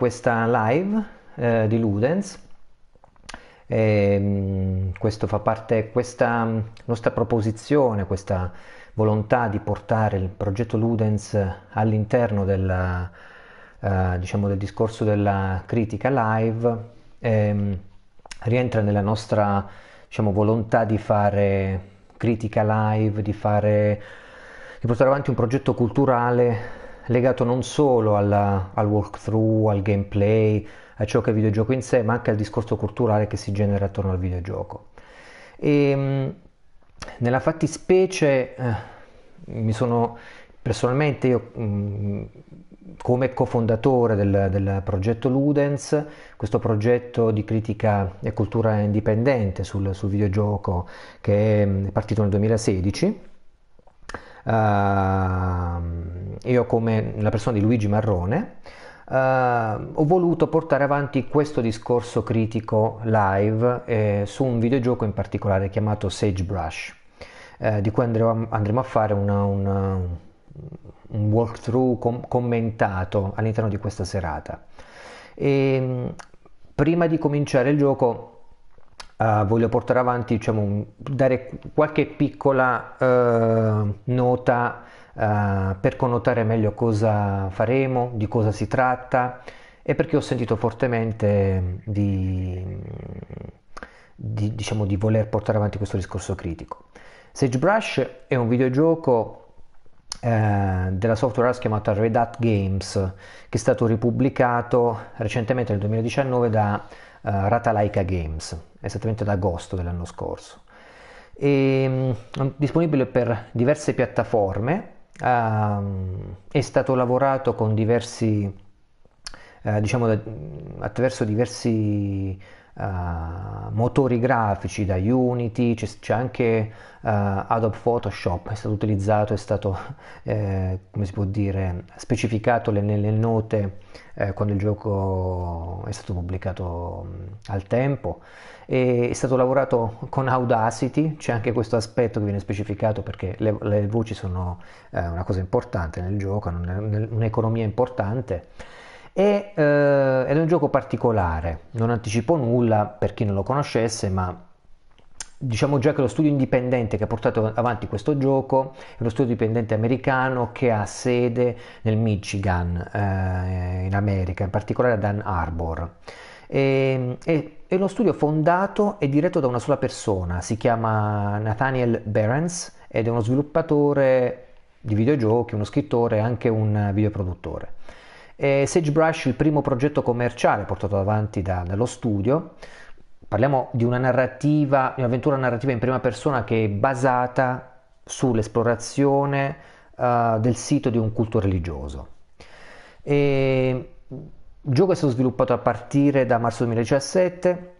Questa live eh, di Ludens. E, ehm, questo fa parte, questa nostra proposizione, questa volontà di portare il progetto Ludens all'interno della, eh, diciamo del discorso della critica live, eh, rientra nella nostra diciamo, volontà di fare critica live, di, fare, di portare avanti un progetto culturale legato non solo alla, al walkthrough, al gameplay, a ciò che è il videogioco in sé, ma anche al discorso culturale che si genera attorno al videogioco. E, ehm, nella fattispecie eh, mi sono personalmente io mh, mm, come cofondatore del, del, progetto Ludens, questo progetto di critica e cultura indipendente sul, sul videogioco che è partito nel 2016 Uh, io come la persona di Luigi Marrone uh, ho voluto portare avanti questo discorso critico live eh, su un videogioco in particolare chiamato Sagebrush, eh, di cui andremo, andremo, a fare una, una, un walkthrough com- commentato all'interno di questa serata. E, prima di cominciare il gioco Uh, voglio portare avanti, diciamo, dare qualche piccola uh, nota uh, per connotare meglio cosa faremo, di cosa si tratta e perché ho sentito fortemente di, di, diciamo, di voler portare avanti questo discorso critico. Sagebrush è un videogioco della software house chiamata Red Hat Games che è stato ripubblicato recentemente nel 2019 da Ratalaika Games, esattamente ad agosto dell'anno scorso. E, um, disponibile per diverse piattaforme, uh, è stato lavorato con diversi, uh, diciamo, da, attraverso diversi Uh, motori grafici da Unity, c'è, c'è anche uh, Adobe Photoshop, è stato utilizzato, è stato, eh, come si può dire, specificato le, nelle note eh, quando il gioco è stato pubblicato mh, al tempo. E è stato lavorato con Audacity, c'è anche questo aspetto che viene specificato perché le, le voci sono eh, una cosa importante nel gioco, un'economia importante e, eh, ed è un gioco particolare, non anticipo nulla per chi non lo conoscesse, ma diciamo già che lo studio indipendente che ha portato avanti questo gioco è uno studio indipendente americano che ha sede nel Michigan, eh, in America, in particolare ad Ann Arbor. E, è, è uno studio fondato e diretto da una sola persona, si chiama Nathaniel Behrens ed è uno sviluppatore di videogiochi, uno scrittore e anche un videoproduttore. E Sagebrush, il primo progetto commerciale portato avanti da, dallo studio, parliamo di una narrativa, un'avventura narrativa in prima persona che è basata sull'esplorazione uh, del sito di un culto religioso. E il gioco è stato sviluppato a partire da marzo 2017,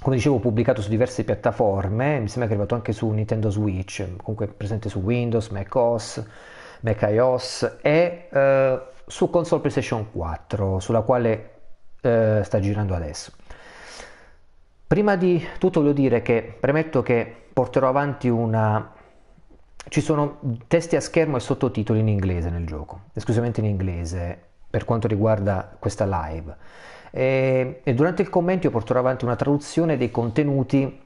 come dicevo pubblicato su diverse piattaforme, mi sembra che è arrivato anche su Nintendo Switch, comunque presente su Windows, Mac OS, Mac iOS e uh, su console PlayStation 4, sulla quale eh, sta girando adesso. Prima di tutto voglio dire che premetto che porterò avanti una... Ci sono testi a schermo e sottotitoli in inglese nel gioco, esclusivamente in inglese per quanto riguarda questa live. E, e durante il commento io porterò avanti una traduzione dei contenuti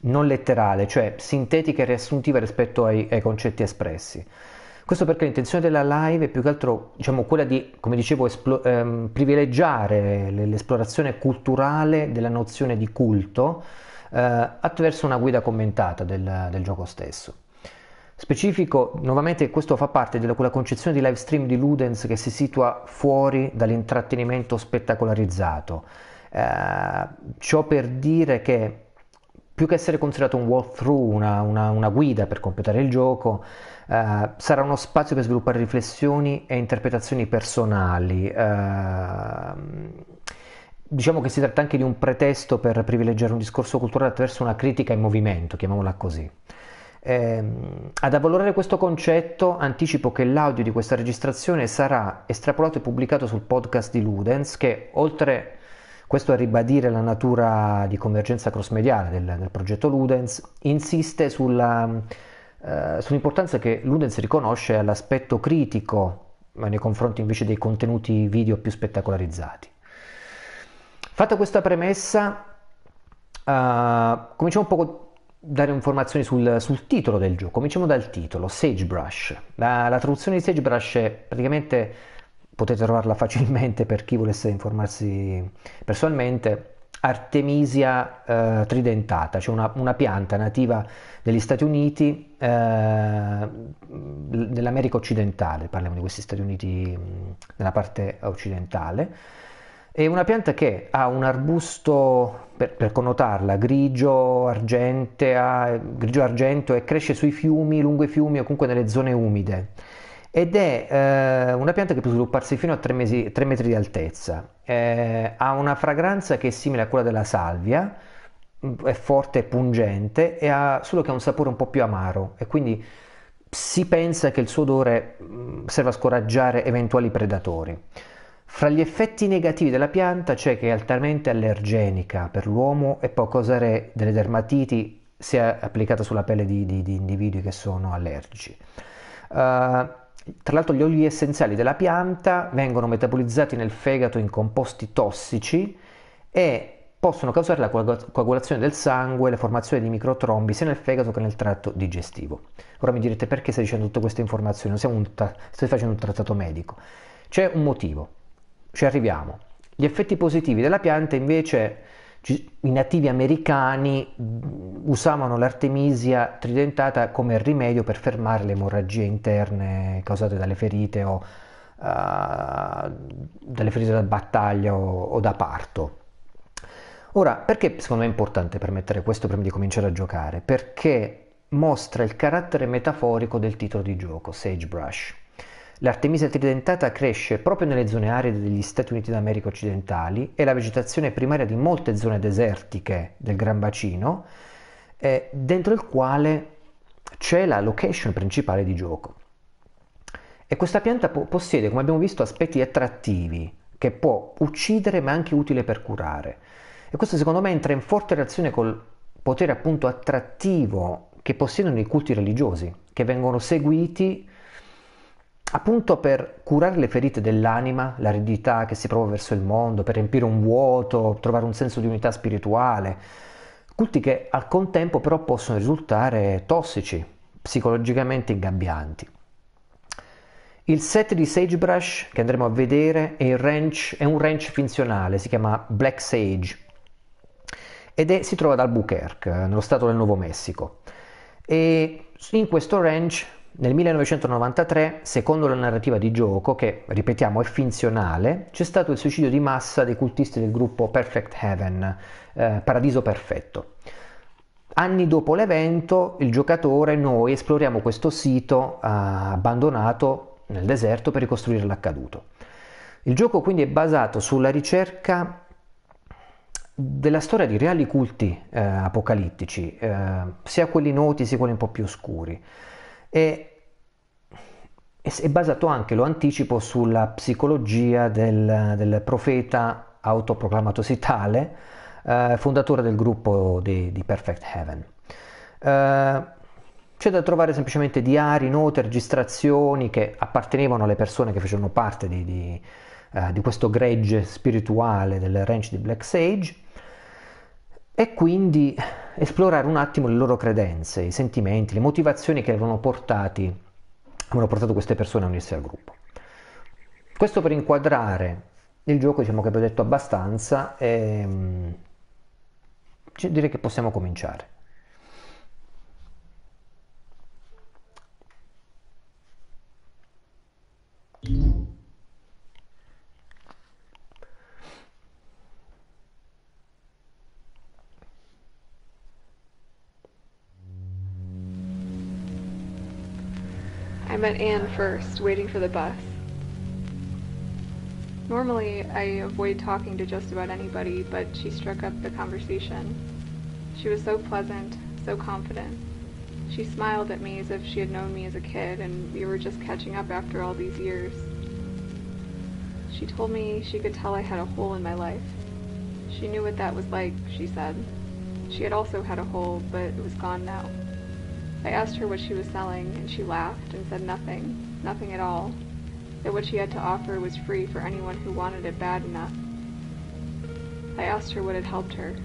non letterale, cioè sintetica e riassuntiva rispetto ai, ai concetti espressi. Questo perché l'intenzione della live è più che altro diciamo, quella di, come dicevo, esplo- ehm, privilegiare l'esplorazione culturale della nozione di culto eh, attraverso una guida commentata del, del, gioco stesso. Specifico, nuovamente questo fa parte della quella concezione di live stream di Ludens che si situa fuori dall'intrattenimento spettacolarizzato. Eh, ciò per dire che più che essere considerato un walkthrough, una, una, una guida per completare il gioco, eh, sarà uno spazio per sviluppare riflessioni e interpretazioni personali. Eh, diciamo che si tratta anche di un pretesto per privilegiare un discorso culturale attraverso una critica in movimento, chiamiamola così. Eh, ad avvalorare questo concetto anticipo che l'audio di questa registrazione sarà estrapolato e pubblicato sul podcast di Ludens che oltre questo a ribadire la natura di convergenza cross-mediale del, del progetto Ludens, insiste sulla, eh, sull'importanza che Ludens riconosce all'aspetto critico nei confronti invece dei contenuti video più spettacolarizzati. Fatta questa premessa, uh, cominciamo un po' dare informazioni sul, sul, titolo del gioco. Cominciamo dal titolo, Sagebrush. La, la traduzione di Sagebrush è praticamente, potete trovarla facilmente per chi volesse informarsi personalmente, Artemisia eh, tridentata, cioè una, una, pianta nativa degli Stati Uniti, eh, dell'America occidentale, parliamo di questi Stati Uniti nella parte occidentale, è una pianta che ha un arbusto, per, per connotarla, grigio, argentea, grigio argento e cresce sui fiumi, lungo i fiumi o comunque nelle zone umide ed è eh, una pianta che può svilupparsi fino a 3, mesi, 3 metri di altezza. Eh, ha una fragranza che è simile a quella della salvia, è forte e pungente, e ha, solo che ha un sapore un po' più amaro e quindi si pensa che il suo odore mm, serva a scoraggiare eventuali predatori. Fra gli effetti negativi della pianta c'è che è altamente allergenica per l'uomo e può causare delle dermatiti sia applicata sulla pelle di, di, di individui che sono allergici. Uh, tra l'altro gli oli essenziali della pianta vengono metabolizzati nel fegato in composti tossici e possono causare la coagulazione del sangue la formazione di microtrombi sia nel fegato che nel tratto digestivo. Ora mi direte perché stai dicendo tutte queste informazioni, non un tra- stai facendo un trattato medico. C'è un motivo, ci arriviamo. Gli effetti positivi della pianta invece i nativi americani usavano l'artemisia tridentata come rimedio per fermare le emorragie interne causate dalle ferite o uh, dalle ferite da battaglia o, o, da parto. Ora, perché secondo me è importante permettere questo prima di cominciare a giocare? Perché mostra il carattere metaforico del titolo di gioco, Sagebrush. L'artemisia tridentata cresce proprio nelle zone aride degli Stati Uniti d'America occidentali e la vegetazione primaria di molte zone desertiche del Gran Bacino, eh, dentro il quale c'è la location principale di gioco. E questa pianta po- possiede, come abbiamo visto, aspetti attrattivi che può uccidere ma anche utile per curare. E questo secondo me entra in forte relazione col potere appunto attrattivo che possiedono i culti religiosi, che vengono seguiti appunto per curare le ferite dell'anima, l'aridità che si prova verso il mondo, per riempire un vuoto, trovare un senso di unità spirituale, culti che al contempo però possono risultare tossici, psicologicamente ingabbianti. Il set di Sagebrush che andremo a vedere è, ranch, è un ranch finzionale, si chiama Black Sage ed è, si trova ad Albuquerque, nello stato del Nuovo Messico. E in questo ranch nel 1993, secondo la narrativa di gioco, che ripetiamo è finzionale, c'è stato il suicidio di massa dei cultisti del gruppo Perfect Heaven, eh, Paradiso Perfetto. Anni dopo l'evento, il giocatore e noi esploriamo questo sito eh, abbandonato nel deserto per ricostruire l'accaduto. Il gioco quindi è basato sulla ricerca della storia di reali culti eh, apocalittici, eh, sia quelli noti sia quelli un po' più oscuri e è basato anche, lo anticipo, sulla psicologia del, del profeta autoproclamatosi tale, eh, fondatore del gruppo di, di Perfect Heaven. Eh, c'è da trovare semplicemente diari, note, registrazioni che appartenevano alle persone che facevano parte di, di, eh, di questo gregge spirituale del ranch di Black Sage e quindi esplorare un attimo le loro credenze, i sentimenti, le motivazioni che avevano, portati, avevano portato queste persone a unirsi al gruppo. Questo per inquadrare il gioco, diciamo che abbiamo detto abbastanza, e mm, direi che possiamo cominciare. I met Anne first, waiting for the bus. Normally, I avoid talking to just about anybody, but she struck up the conversation. She was so pleasant, so confident. She smiled at me as if she had known me as a kid and we were just catching up after all these years. She told me she could tell I had a hole in my life. She knew what that was like, she said. She had also had a hole, but it was gone now. I asked her what she was selling, and she laughed and said nothing, nothing at all. that what she had to offer was free for anyone who wanted it bad enough. I asked her what had helped her.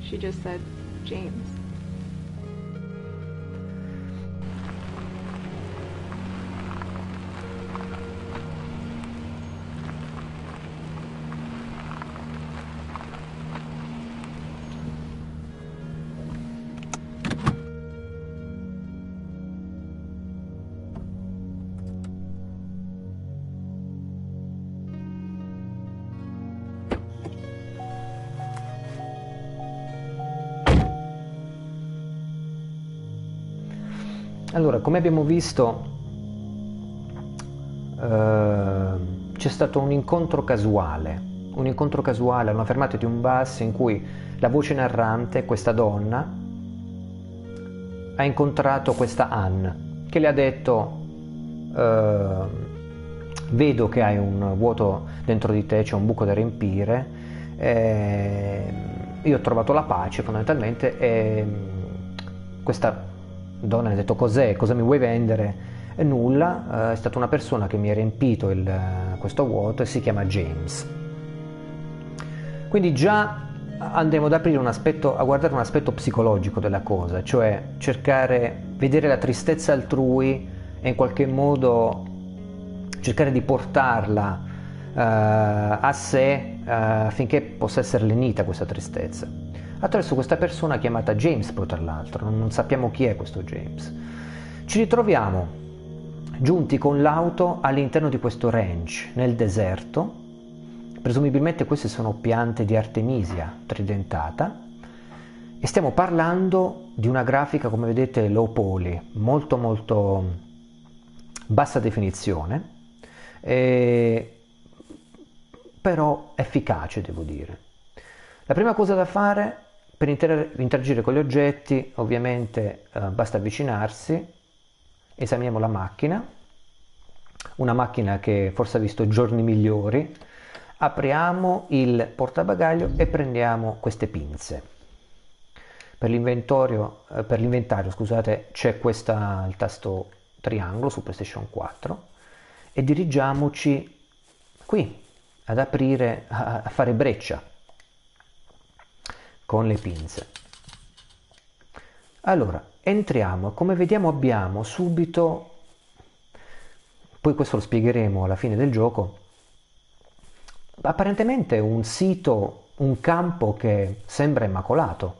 She just said, James. Allora, come abbiamo visto, eh, c'è stato un incontro casuale, un incontro casuale, una fermata di un bus in cui la voce narrante, questa donna, ha incontrato questa Anne, che le ha detto, eh, vedo che hai un vuoto dentro di te, c'è un buco da riempire, eh, io ho trovato la pace fondamentalmente e questa donna ha detto cos'è, cosa mi vuoi vendere? E nulla, eh, è stata una persona che mi ha riempito il, questo vuoto e si chiama James. Quindi già andremo ad aprire un aspetto, a guardare un aspetto psicologico della cosa, cioè cercare, vedere la tristezza altrui e in qualche modo cercare di portarla uh, a sé uh, affinché possa essere lenita questa tristezza attraverso questa persona chiamata James, poi tra l'altro, non, sappiamo chi è questo James. Ci ritroviamo giunti con l'auto all'interno di questo ranch, nel deserto, presumibilmente queste sono piante di artemisia tridentata, e stiamo parlando di una grafica, come vedete, low poly, molto molto bassa definizione, eh, però efficace, devo dire. La prima cosa da fare per inter- interagire con gli oggetti ovviamente eh, basta avvicinarsi, esaminiamo la macchina, una macchina che forse ha visto giorni migliori, apriamo il portabagaglio e prendiamo queste pinze. Per eh, per l'inventario scusate, c'è questa, il tasto triangolo su PlayStation 4 e dirigiamoci qui ad aprire, a fare breccia con le pinze. Allora, entriamo, come vediamo abbiamo subito, poi questo lo spiegheremo alla fine del gioco, apparentemente un sito, un campo che sembra immacolato,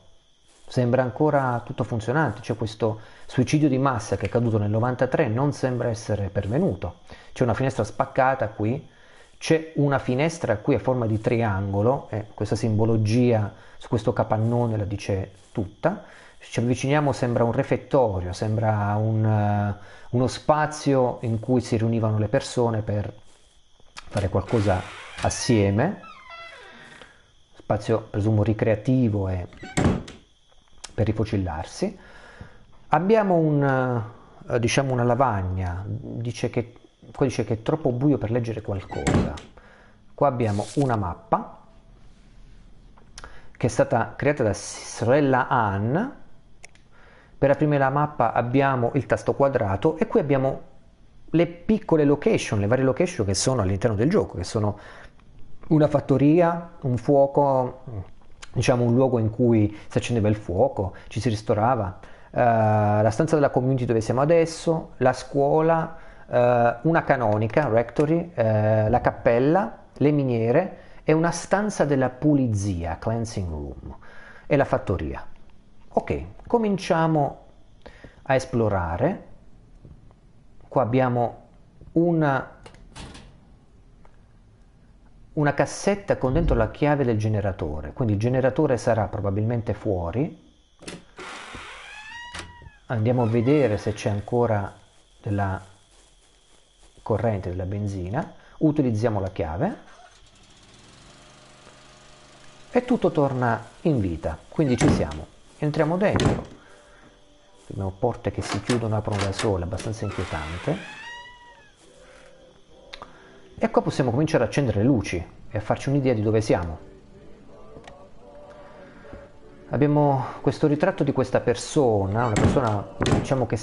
sembra ancora tutto funzionante, c'è questo suicidio di massa che è caduto nel 93, non sembra essere pervenuto, c'è una finestra spaccata qui, c'è una finestra qui a forma di triangolo, eh, questa simbologia su questo capannone la dice tutta. Ci avviciniamo sembra un refettorio, sembra un, uh, uno spazio in cui si riunivano le persone per fare qualcosa assieme, spazio presumo ricreativo e per rifocillarsi. Abbiamo un, uh, diciamo una lavagna, dice che qua dice che è troppo buio per leggere qualcosa. Qua abbiamo una mappa che è stata creata da sorella Anne. Per aprire la mappa abbiamo il tasto quadrato e qui abbiamo le piccole location, le varie location che sono all'interno del gioco, che sono una fattoria, un fuoco, diciamo un luogo in cui si accendeva il fuoco, ci si ristorava, uh, la stanza della community dove siamo adesso, la scuola, eh, una canonica, rectory, eh, la cappella, le miniere e una stanza della pulizia, cleansing room, e la fattoria. Ok, cominciamo a esplorare. Qua abbiamo una, una cassetta con dentro la chiave del generatore, quindi il generatore sarà probabilmente fuori. Andiamo a vedere se c'è ancora della corrente della benzina, utilizziamo la chiave e tutto torna in vita, quindi ci siamo. Entriamo dentro, abbiamo porte che si chiudono e aprono da sole, abbastanza inquietante. E qua possiamo cominciare a accendere le luci e a farci un'idea di dove siamo. Abbiamo questo ritratto di questa persona, una persona diciamo che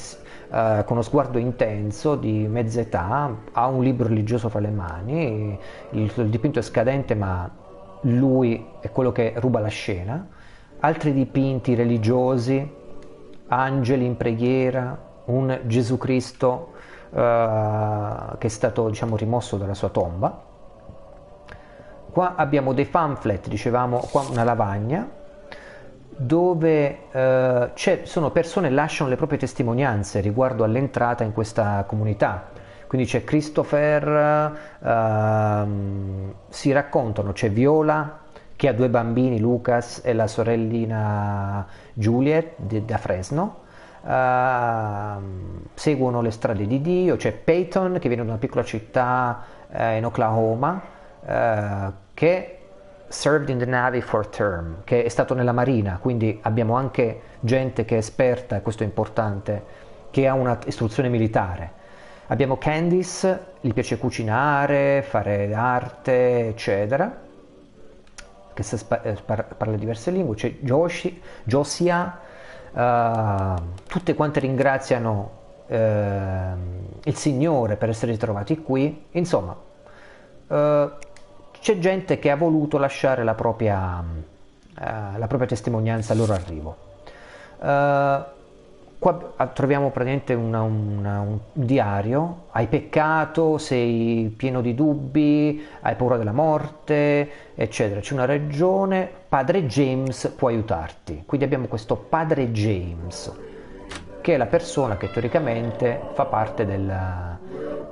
eh, con uno sguardo intenso di mezza età, ha un libro religioso fra le mani, il, il dipinto è scadente ma lui è quello che ruba la scena, altri dipinti religiosi, angeli in preghiera, un Gesù Cristo uh, che è stato diciamo, rimosso dalla sua tomba. Qua abbiamo dei pamphlet, dicevamo, qua una lavagna, dove uh, sono persone che lasciano le proprie testimonianze riguardo all'entrata in questa comunità. Quindi c'è Christopher, uh, si raccontano, c'è Viola che ha due bambini, Lucas e la sorellina Juliet di, da Fresno, uh, seguono le strade di Dio, c'è Peyton che viene da una piccola città uh, in Oklahoma, uh, che served in the Navy for term, che è stato nella Marina, quindi abbiamo anche gente che è esperta, questo è importante, che ha una istruzione militare. Abbiamo Candice, gli piace cucinare, fare arte, eccetera, che sa, eh, parla diverse lingue. C'è Joshi, Josia, uh, tutte quante ringraziano uh, il Signore per essere ritrovati qui. Insomma, uh, c'è gente che ha voluto lasciare la propria, la propria testimonianza al loro arrivo. Qua troviamo praticamente una, una, un diario, hai peccato, sei pieno di dubbi, hai paura della morte, eccetera. C'è una regione, padre James può aiutarti. Quindi abbiamo questo padre James, che è la persona che teoricamente fa parte della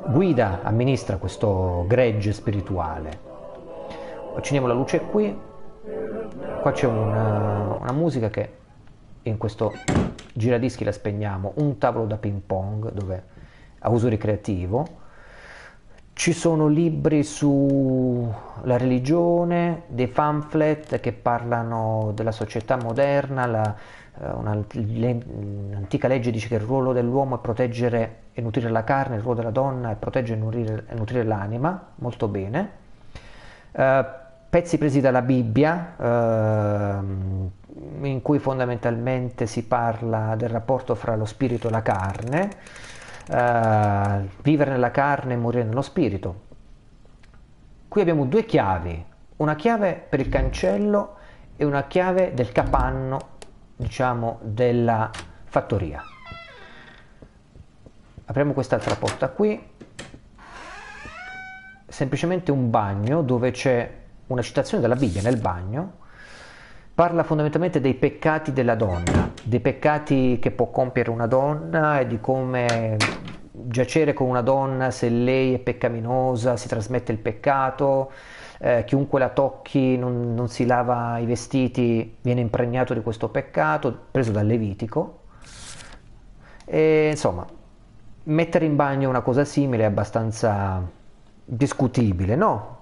guida, amministra questo gregge spirituale. Acceniamo la luce qui, qua c'è una, una musica che in questo giradischi la spegniamo, un tavolo da ping pong dove, a uso ricreativo, ci sono libri sulla religione, dei pamphlet che parlano della società moderna, la, eh, una, le, l'antica legge dice che il ruolo dell'uomo è proteggere e nutrire la carne, il ruolo della donna è proteggere e nutrire, nutrire l'anima, molto bene. Uh, pezzi presi dalla Bibbia, uh, in cui fondamentalmente si parla del rapporto fra lo spirito e la carne, uh, vivere nella carne e morire nello spirito. Qui abbiamo due chiavi, una chiave per il cancello e una chiave del capanno, diciamo, della fattoria. Apriamo quest'altra porta qui, semplicemente un bagno dove c'è una citazione della Bibbia nel bagno, parla fondamentalmente dei peccati della donna, dei peccati che può compiere una donna e di come giacere con una donna se lei è peccaminosa, si trasmette il peccato, eh, chiunque la tocchi non, non, si lava i vestiti viene impregnato di questo peccato, preso dal Levitico. E, insomma, mettere in bagno una cosa simile è abbastanza discutibile, no?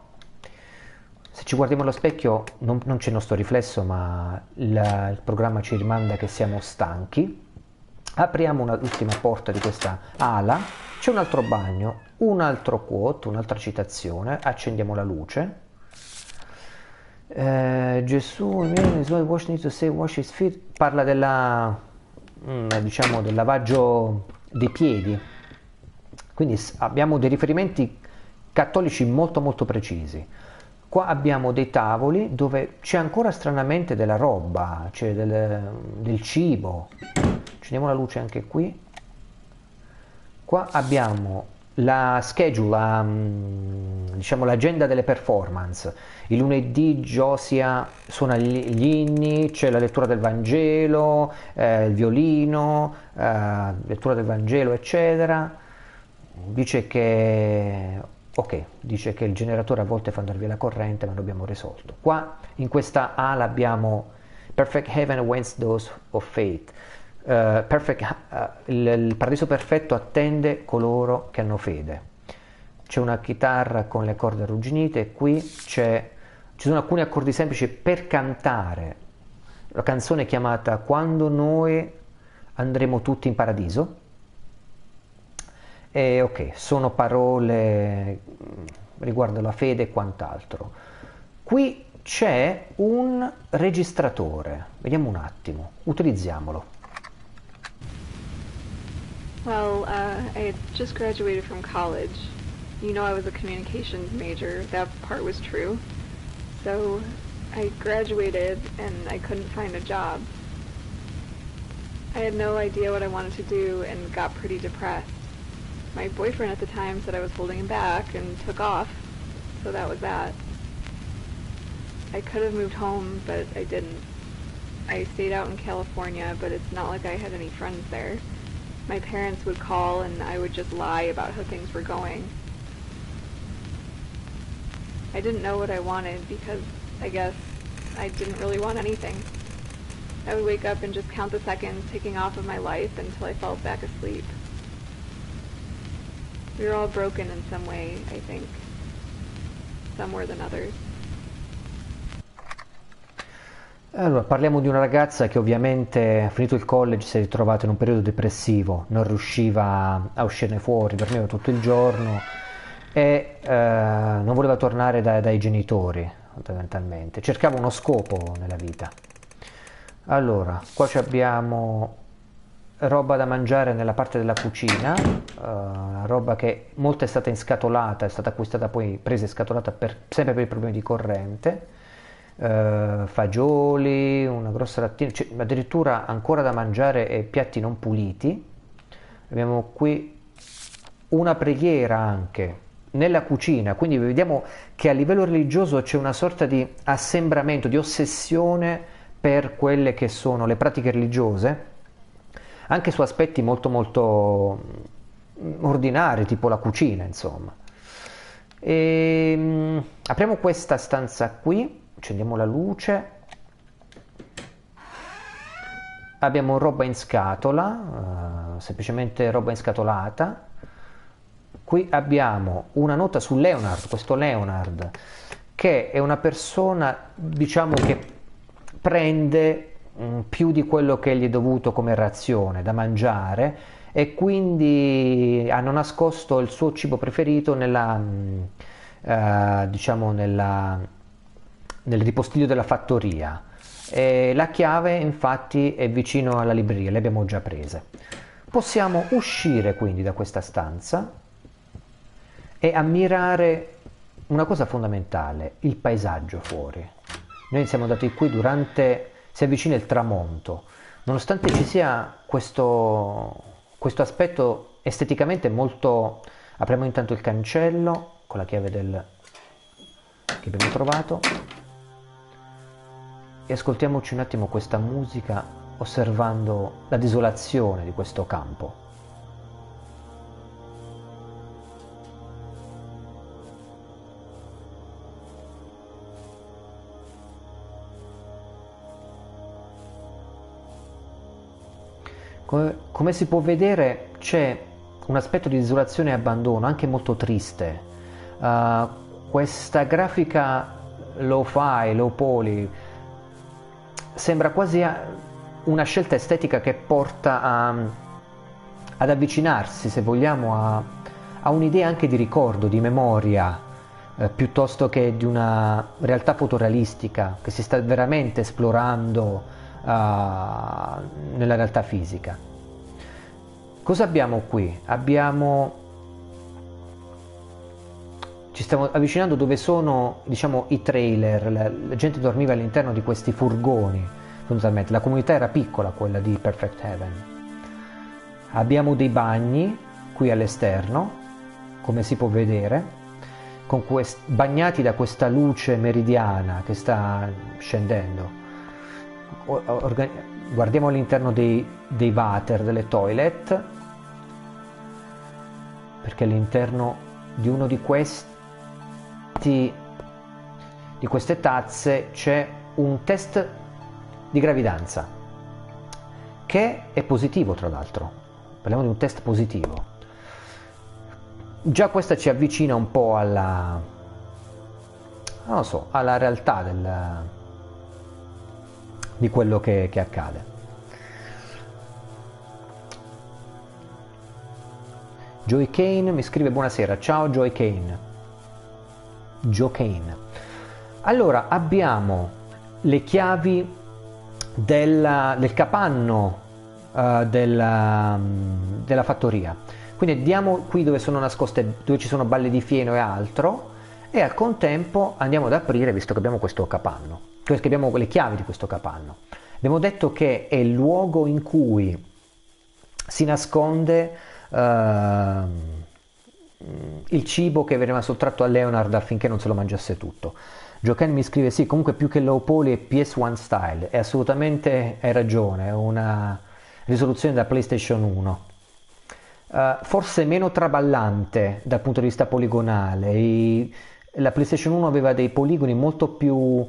Se ci guardiamo allo specchio non, non c'è il nostro riflesso, ma la, il programma ci rimanda che siamo stanchi. Apriamo l'ultima porta di questa ala, c'è un altro bagno, un altro quote, un'altra citazione, accendiamo la luce. Eh, Gesù parla della, mm, diciamo, del lavaggio dei piedi. Quindi abbiamo dei riferimenti cattolici molto molto precisi. Qua abbiamo dei tavoli dove c'è ancora stranamente della roba, c'è del, del cibo. Accendiamo la luce anche qui. Qua abbiamo la schedule, la, mm, diciamo l'agenda delle performance. Il lunedì Josia suona gli inni, c'è la lettura del Vangelo, eh, il violino, eh, lettura del Vangelo, eccetera. Dice che ok, dice che il generatore a volte fa andare via la corrente, ma l'abbiamo risolto. Qua in questa ala abbiamo Perfect Heaven awaits those of faith. Uh, perfect, uh, il, il, paradiso perfetto attende coloro che hanno fede. C'è una chitarra con le corde arrugginite qui ci sono alcuni accordi semplici per cantare la canzone chiamata Quando noi andremo tutti in paradiso e ok, sono parole mm, riguardo la fede e quant'altro. Qui c'è un registratore, vediamo un attimo, utilizziamolo. Well, uh, I just graduated from college. You know I was a communications major. That part was true. So I graduated and I couldn't find a job. I had no idea what I wanted to do and got pretty depressed. My boyfriend at the time said I was holding him back and took off, so that was that. I could have moved home, but I didn't. I stayed out in California, but it's not like I had any friends there. My parents would call and I would just lie about how things were going. I didn't know what I wanted because I guess I didn't really want anything. I would wake up and just count the seconds ticking off of my life until I fell back asleep. We were all broken in some way, I think. Some more than others. Allora, parliamo di una ragazza che ovviamente, finito il college, si è ritrovata in un periodo depressivo, non riusciva a uscirne fuori, dormiva tutto il giorno e eh, non voleva tornare da, dai genitori, fondamentalmente. Cercava uno scopo nella vita. Allora, qua abbiamo roba da mangiare nella parte della cucina, uh, roba che molto è stata inscatolata, è stata acquistata poi presa e scatolata per, sempre per i problemi di corrente eh, fagioli, una grossa lattina, cioè, addirittura ancora da mangiare e piatti non puliti. Abbiamo qui una preghiera anche nella cucina, quindi vediamo che a livello religioso c'è una sorta di assembramento, di ossessione per quelle che sono le pratiche religiose, anche su aspetti molto molto ordinari, tipo la cucina, insomma. E, um, apriamo questa stanza qui accendiamo la luce abbiamo roba in scatola uh, semplicemente roba inscatolata qui abbiamo una nota su Leonard questo Leonard che è una persona diciamo che prende più di quello che gli è dovuto come razione da mangiare e quindi hanno nascosto il suo cibo preferito nella um, uh, diciamo nella nel ripostiglio della fattoria. E la chiave infatti è vicino alla libreria, le abbiamo già prese. Possiamo uscire quindi da questa stanza e ammirare una cosa fondamentale, il paesaggio fuori. Noi siamo andati qui durante, si avvicina il tramonto, nonostante ci sia questo, questo aspetto esteticamente molto... Apriamo intanto il cancello con la chiave del, che abbiamo trovato e ascoltiamoci un attimo questa musica osservando la desolazione di questo campo. Come, come si può vedere c'è un aspetto di desolazione e abbandono anche molto triste. Uh, questa grafica low fi, low poly, sembra quasi una scelta estetica che porta a, ad avvicinarsi, se vogliamo, a, a, un'idea anche di ricordo, di memoria, eh, piuttosto che di una realtà fotorealistica che si sta veramente esplorando uh, nella realtà fisica. Cosa abbiamo qui? Abbiamo ci stiamo avvicinando dove sono diciamo, i trailer, la, la, gente dormiva all'interno di questi furgoni, fondamentalmente. La comunità era piccola, quella di Perfect Heaven. Abbiamo dei bagni qui all'esterno, come si può vedere, quest- bagnati da questa luce meridiana che sta scendendo. Guardiamo all'interno dei, dei water, delle toilet, perché all'interno di uno di questi di queste tazze c'è un test di gravidanza che è positivo tra l'altro. Parliamo di un test positivo. Già questa ci avvicina un po' alla non so alla realtà del, di quello che, che accade Joy Kane mi scrive buonasera ciao Joy Kane Joe Kane. Allora abbiamo le chiavi della, del capanno uh, della, della, fattoria. Quindi andiamo qui dove sono nascoste, dove ci sono balle di fieno e altro, e al contempo andiamo ad aprire, visto che abbiamo questo capanno, che abbiamo le chiavi di questo capanno. Abbiamo detto che è il luogo in cui si nasconde uh, il cibo che veniva sottratto a Leonard affinché non se lo mangiasse tutto. Joken mi scrive sì, comunque più che low poly è PS1 style, e assolutamente hai ragione, è una risoluzione da PlayStation 1. Uh, eh, forse meno traballante dal punto di vista poligonale. I, la PlayStation 1 aveva dei poligoni molto più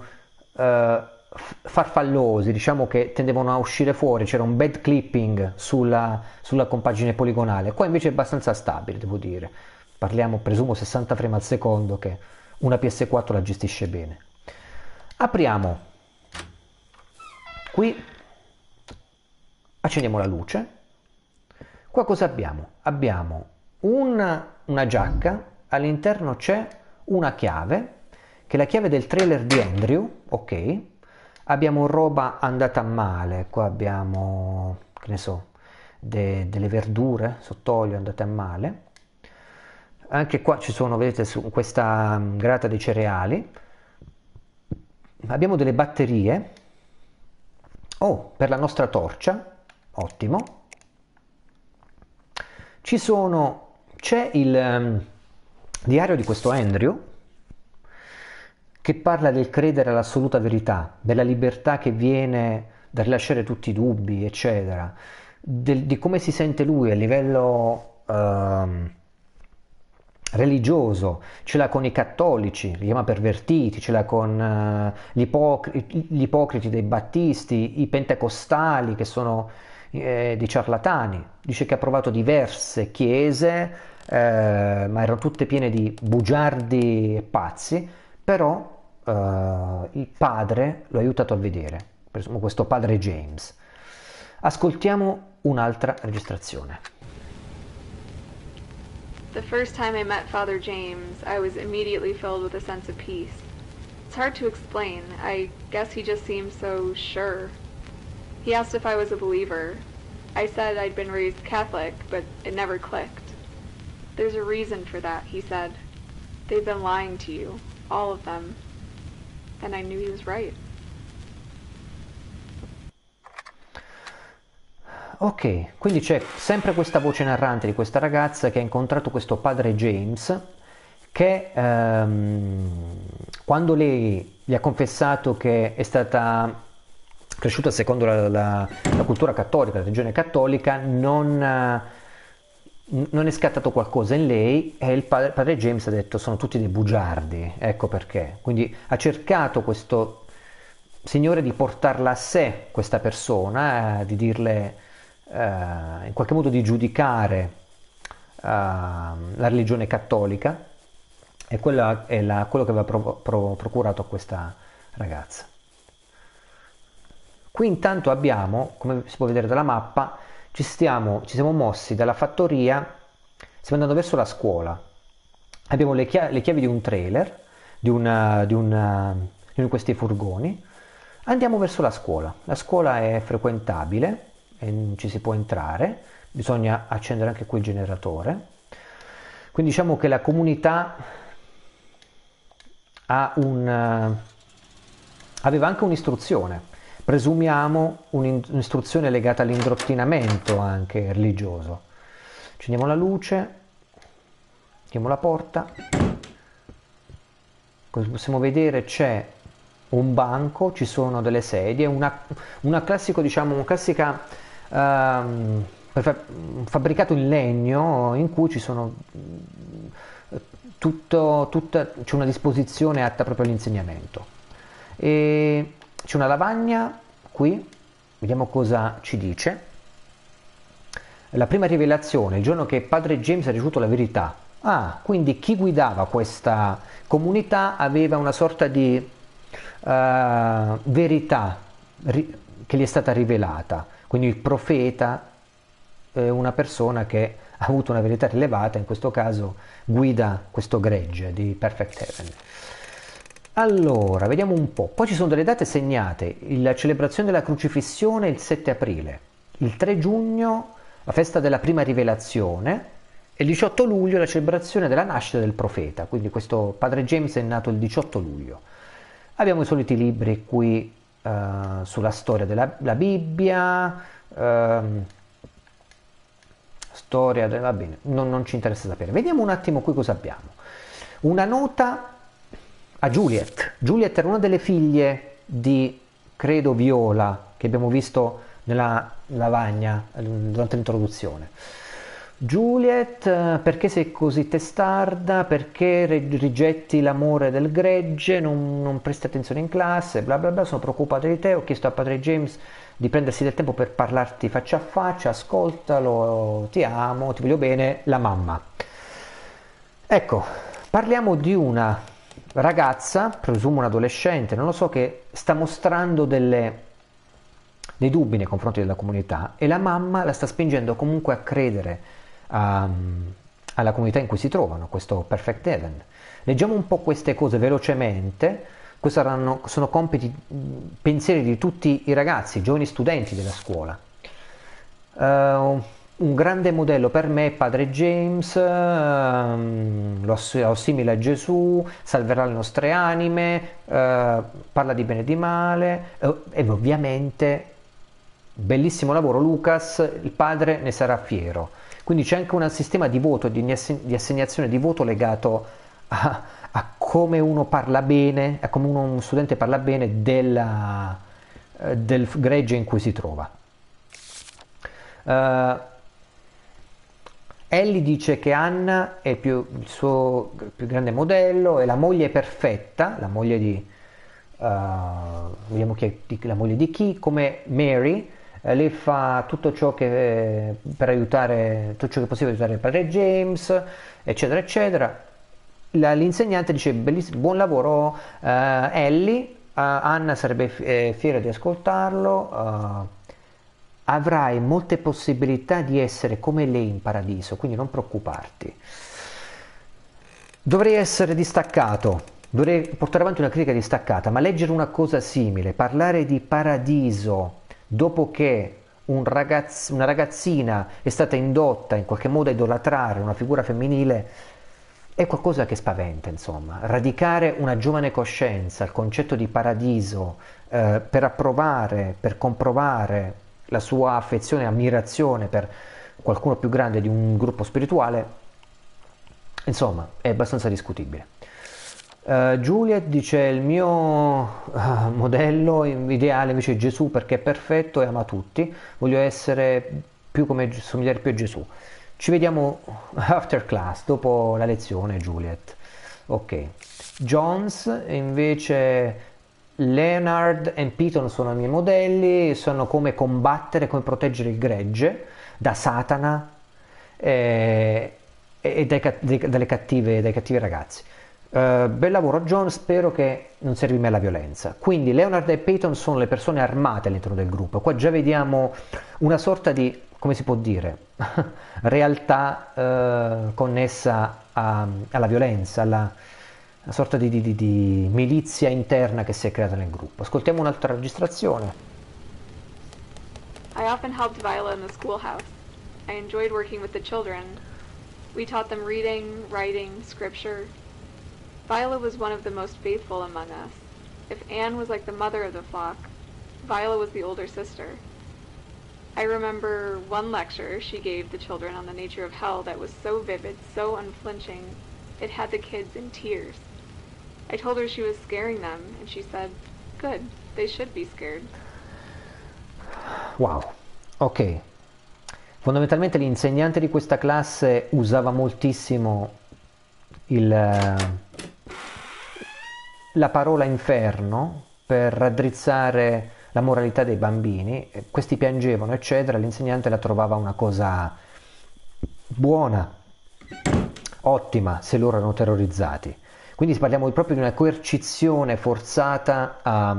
uh, farfallosi, diciamo che tendevano a uscire fuori, c'era un bad clipping sulla, sulla compagine poligonale. Qua invece è abbastanza stabile, devo dire. Parliamo, presumo, 60 frame al secondo che una PS4 la gestisce bene. Apriamo qui, accendiamo la luce. Qua cosa abbiamo? Abbiamo una, una giacca, all'interno c'è una chiave, che la chiave del trailer di Andrew, ok. Abbiamo roba andata male, qua abbiamo, che ne so, de, delle verdure sott'olio andate a male anche qua ci sono, vedete, su questa mm, grata dei cereali. Abbiamo delle batterie. Oh, per la nostra torcia, ottimo. Ci sono, c'è il um, diario di questo Andrew che parla del credere all'assoluta verità, della libertà che viene da rilasciare tutti i dubbi, eccetera, del, di come si sente lui a livello... Uh, religioso, ce l'ha con i cattolici, li chiama pervertiti, ce l'ha con uh, gli, ipocri- gli, ipocriti dei battisti, i pentecostali che sono eh, dei ciarlatani. Dice che ha provato diverse chiese, eh, ma erano tutte piene di bugiardi e pazzi, però eh, il padre lo ha aiutato a vedere, presumo questo padre James. Ascoltiamo un'altra registrazione. The first time I met Father James, I was immediately filled with a sense of peace. It's hard to explain. I guess he just seemed so sure. He asked if I was a believer. I said I'd been raised Catholic, but it never clicked. There's a reason for that, he said. They've been lying to you, all of them. And I knew he was right. Ok, quindi c'è sempre questa voce narrante di questa ragazza che ha incontrato questo padre James che ehm, quando lei gli ha confessato che è stata cresciuta secondo la, la, la cultura cattolica, la religione cattolica, non, non, è scattato qualcosa in lei e il padre, padre, James ha detto sono tutti dei bugiardi, ecco perché. Quindi ha cercato questo signore di portarla a sé, questa persona, eh, di dirle eh, in qualche modo di giudicare eh, la religione cattolica e quello è la, quello che aveva pro, pro, procurato a questa ragazza. Qui intanto abbiamo, come si può vedere dalla mappa, ci, stiamo, ci siamo mossi dalla fattoria, stiamo andando verso la scuola. Abbiamo le chiavi, le chiavi di un trailer, di, una, di, una, di uno di questi furgoni. Andiamo verso la scuola. La scuola è frequentabile, ci si può entrare, bisogna accendere anche qui il generatore. Quindi diciamo che la comunità un, aveva anche un'istruzione, presumiamo un'istruzione legata all'indrottinamento anche religioso. Accendiamo la luce, chiudiamo la porta, come possiamo vedere c'è un banco, ci sono delle sedie, una, una classico, diciamo, una classica um, fabbricato in legno in cui ci sono tutto, tutta, c'è una disposizione atta proprio all'insegnamento. E c'è una lavagna qui, vediamo cosa ci dice. La prima rivelazione, il giorno che padre James ha ricevuto la verità. Ah, quindi chi guidava questa comunità aveva una sorta di uh, verità ri- che gli è stata rivelata. Quindi il profeta è una persona che ha avuto una verità rilevata, in questo caso guida questo gregge di Perfect Heaven. Allora, vediamo un po'. Poi ci sono delle date segnate, la celebrazione della crucifissione il 7 aprile, il 3 giugno la festa della prima rivelazione e il 18 luglio la celebrazione della nascita del profeta, quindi questo padre James è nato il 18 luglio. Abbiamo i soliti libri qui uh, sulla storia della Bibbia, uh, storia, va bene, non, non ci interessa sapere. Vediamo un attimo qui cosa abbiamo. Una nota a Juliet. Juliet era una delle figlie di, credo, Viola, che abbiamo visto nella lavagna durante l'introduzione. Juliet, perché sei così testarda? Perché rigetti l'amore del gregge? Non, non presti attenzione in classe? Bla bla bla, sono preoccupato di te. Ho chiesto a padre James di prendersi del tempo per parlarti faccia a faccia. Ascoltalo, ti amo, ti voglio bene. La mamma. Ecco, parliamo di una ragazza, presumo un adolescente, non lo so, che sta mostrando delle, dei dubbi nei confronti della comunità e la mamma la sta spingendo comunque a credere a, alla comunità in cui si trovano, questo Perfect Heaven. Leggiamo un po' queste cose velocemente, questi saranno, sono compiti, pensieri di tutti i ragazzi, giovani studenti della scuola. Uh, un grande modello per me è Padre James, um, lo assimila a Gesù, salverà le nostre anime, uh, parla di bene e di male uh, e ovviamente bellissimo lavoro Lucas, il padre ne sarà fiero. Quindi c'è anche un sistema di voto, di, di assegnazione di voto legato a, a, come uno parla bene, a come uno, uno studente parla bene della, uh, del gregge in cui si trova. Uh, Ellie dice che Anna è più, il suo più grande modello, è la moglie perfetta, la moglie di, uh, vediamo chi è, la moglie di chi, come Mary, eh, lei fa tutto ciò che eh, per aiutare, tutto ciò che è possibile aiutare il padre James, eccetera, eccetera. La, l'insegnante dice buon lavoro eh, Ellie, Anna sarebbe f- eh, fiera di ascoltarlo, avrai molte possibilità di essere come lei in paradiso, quindi non preoccuparti. Dovrei essere distaccato, dovrei portare avanti una critica distaccata, ma leggere una cosa simile, parlare di paradiso dopo che un ragazz- una ragazzina è stata indotta in qualche modo a idolatrare una figura femminile, è qualcosa che spaventa, insomma. Radicare una giovane coscienza, il concetto di paradiso, eh, per approvare, per comprovare la sua affezione e ammirazione per qualcuno più grande di un gruppo spirituale, insomma, è abbastanza discutibile. Uh, Juliet dice il mio uh, modello ideale invece è Gesù perché è perfetto e ama tutti, voglio essere più come somigliare più a Gesù. Ci vediamo after class, dopo la lezione Juliet. Ok. Jones invece Leonard e Piton sono i miei modelli, sono come combattere, come proteggere il gregge da Satana eh, e dai, dai, cattive, dai cattivi ragazzi. Uh, bel lavoro John, spero che non servi mai la violenza. Quindi Leonard e Peyton sono le persone armate all'interno del gruppo. Qua già vediamo una sorta di, come si può dire, realtà uh, connessa a, alla violenza, alla una sorta di, di, di milizia interna che si è creata nel gruppo. Ascoltiamo un'altra registrazione. I often helped Viola in the schoolhouse. I enjoyed working with the children. We taught them reading, writing, scripture, Viola was one of the most faithful among us. If Anne was like the mother of the flock, Viola was the older sister. I remember one lecture she gave the children on the nature of hell that was so vivid, so unflinching, it had the kids in tears. I told her she was scaring them, and she said, Good, they should be scared. Wow, ok. Fondamentalmente l'insegnante di questa classe usava moltissimo il, la parola inferno per raddrizzare la moralità dei bambini, questi piangevano, eccetera, l'insegnante la trovava una cosa buona, ottima, se loro erano terrorizzati. Quindi parliamo proprio di una coercizione forzata a,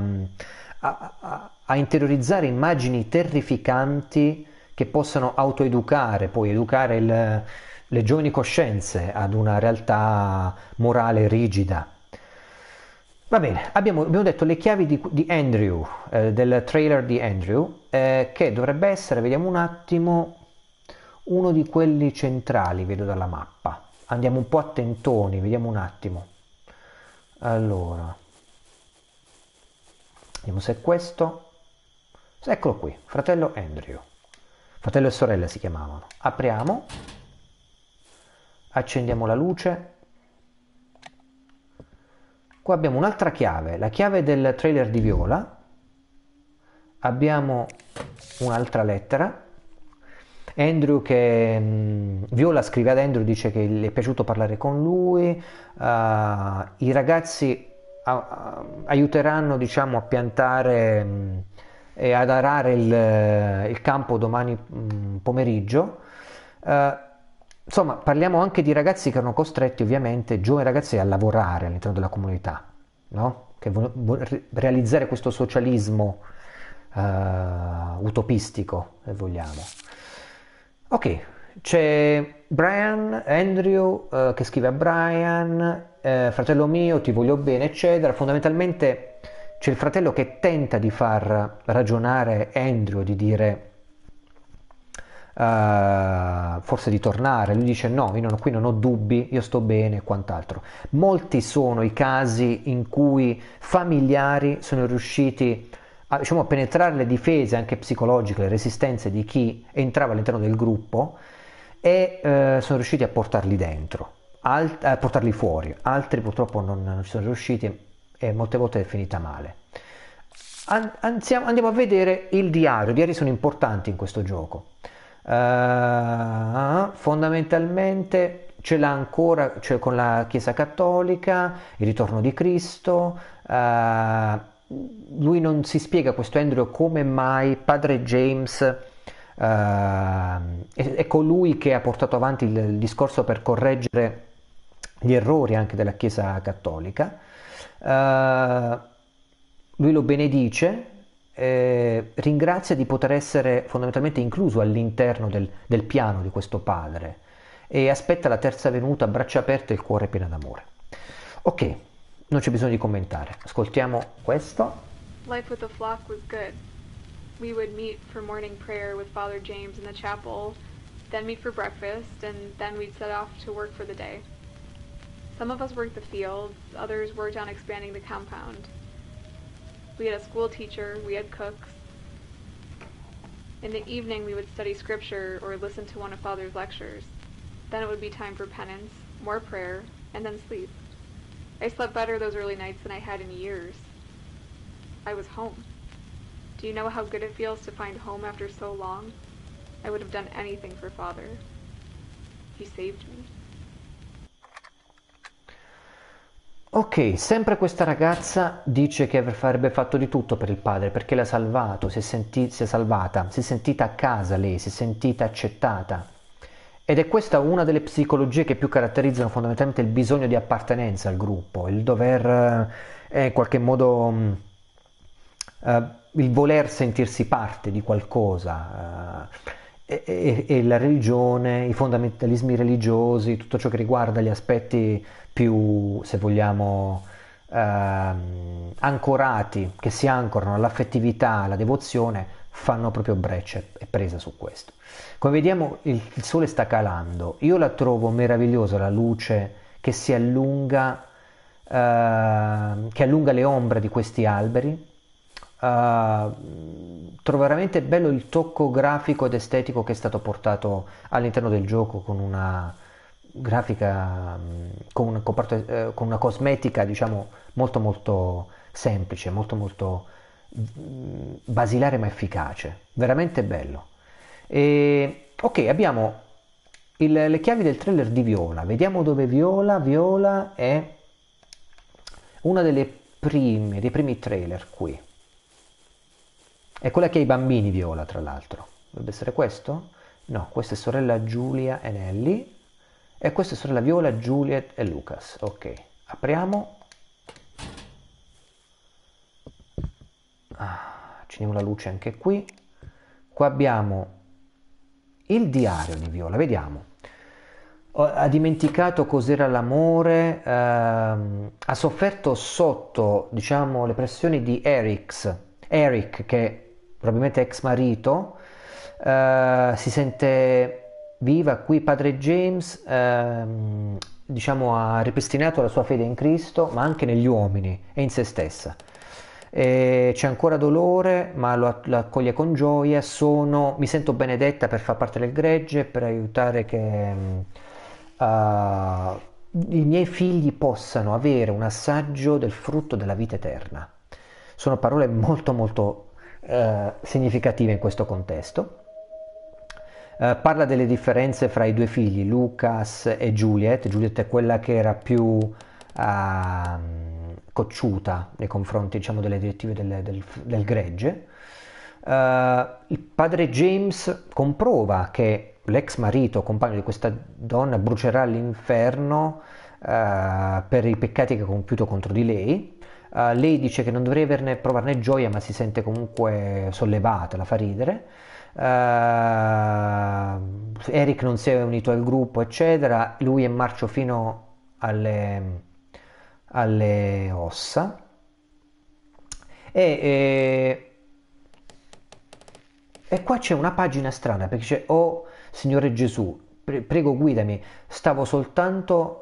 a, a, interiorizzare immagini terrificanti che possano autoeducare, poi educare il, le giovani coscienze ad una realtà morale rigida. Va bene, abbiamo, abbiamo, detto le chiavi di, di Andrew, eh, del trailer di Andrew, eh, che dovrebbe essere, vediamo un attimo, uno di quelli centrali, vedo dalla mappa. Andiamo un po' attentoni, vediamo un attimo. Allora, vediamo se è questo. Eccolo qui, fratello Andrew. Fratello e sorella si chiamavano. Apriamo, accendiamo la luce Qua abbiamo un'altra chiave, la chiave del trailer di Viola. Abbiamo un'altra lettera. Andrew che mh, mm, Viola scrive ad Andrew, dice che gli è piaciuto parlare con lui. Uh, I ragazzi uh, aiuteranno diciamo, a piantare mh, mm, e ad arare il, il campo domani mh, mm, pomeriggio. Uh, Insomma, parliamo anche di ragazzi che erano costretti, ovviamente, giovani ragazzi, a lavorare all'interno della comunità, no? Che vuole realizzare questo socialismo uh, utopistico, se vogliamo. Ok, c'è Brian, Andrew, uh, che scrive a Brian, uh, fratello mio, ti voglio bene, eccetera. Fondamentalmente c'è il fratello che tenta di far ragionare Andrew, di dire uh, forse di tornare, lui dice no, io non, qui non ho dubbi, io sto bene e quant'altro. Molti sono i casi in cui familiari sono riusciti a, diciamo, a penetrare le difese anche psicologiche, le resistenze di chi entrava all'interno del gruppo e uh, sono riusciti a portarli dentro, alt- a portarli fuori, altri purtroppo non, ci sono riusciti e molte volte è finita male. Andiamo a vedere il diario. I diari sono importanti in questo gioco. Uh, fondamentalmente ce l'ha ancora cioè con la Chiesa Cattolica, il ritorno di Cristo. Uh, lui non si spiega questo Andrew come mai padre James uh, è, è, colui che ha portato avanti il, il, discorso per correggere gli errori anche della Chiesa Cattolica. lui lo benedice eh, ringrazia di poter essere fondamentalmente incluso all'interno del, del piano di questo padre e aspetta la terza venuta a braccia aperte e il cuore pieno d'amore. Ok, non c'è bisogno di commentare, ascoltiamo questo. Life with the flock was good. We would meet for morning prayer with Father James in the chapel, then meet for breakfast, and then we'd set off to work for the day. Some of us worked the fields, others worked on expanding the compound. We had a school teacher, we had cooks. In the evening, we would study scripture or listen to one of Father's lectures. Then it would be time for penance, more prayer, and then sleep. I slept better those early nights than I had in years. I was home. Do you know how good it feels to find home after so long? I would have done anything for Father. He saved me. Ok, sempre questa ragazza dice che avrebbe fatto di tutto per il padre perché l'ha salvato, si è, senti- si è salvata, si è sentita a casa lei, si è sentita accettata. Ed è questa una delle psicologie che più caratterizzano fondamentalmente il bisogno di appartenenza al gruppo, il dover eh, in qualche modo mm, eh, il voler sentirsi parte di qualcosa. Eh, e, e, la religione, i fondamentalismi religiosi, tutto ciò che riguarda gli aspetti più, se vogliamo, ehm, ancorati, che si ancorano all'affettività, alla devozione, fanno proprio breccia e presa su questo. Come vediamo il, il, sole sta calando, io la trovo meravigliosa la luce che si allunga, eh, che allunga le ombre di questi alberi. Uh, trovo veramente bello il tocco grafico ed estetico che è stato portato all'interno del gioco con una, grafica con una, eh, con una cosmetica diciamo molto molto semplice, molto molto basilare ma efficace, veramente bello. E, ok, abbiamo il, le chiavi del trailer di Viola, vediamo dove Viola, Viola è una delle prime, dei primi trailer qui. È quella che ha i bambini Viola, tra l'altro. Dovrebbe essere questo? No, questa è sorella Giulia e Nelly. E queste sono la Viola, Juliet e Lucas. Ok, apriamo. Ah, accendiamo la luce anche qui. Qua abbiamo il diario di Viola, vediamo. ha dimenticato cos'era l'amore, ehm, ha sofferto sotto, diciamo, le pressioni di Eric, Eric che probabilmente ex marito, eh, si sente viva qui padre James, ehm, diciamo, ha ripristinato la sua fede in Cristo, ma anche negli uomini e in se stessa. E c'è ancora dolore, ma lo, lo, accoglie con gioia. Sono, mi sento benedetta per far parte del gregge, per aiutare che uh, i miei figli possano avere un assaggio del frutto della vita eterna. Sono parole molto molto uh, significative in questo contesto. Uh, parla delle differenze fra i due figli, Lucas e Juliet. Juliet è quella che era più uh, cocciuta nei confronti diciamo, delle direttive del, del, del gregge. Uh, il padre James comprova che l'ex marito, compagno di questa donna, brucerà all'inferno per i peccati che ha compiuto contro di lei. lei dice che non dovrebbe provarne gioia, ma si sente comunque sollevata, la fa ridere uh, Eric non si è unito al gruppo, eccetera, lui è marcio fino alle, alle ossa. E, e, e, qua c'è una pagina strana perché c'è Oh Signore Gesù, pre- prego guidami, stavo soltanto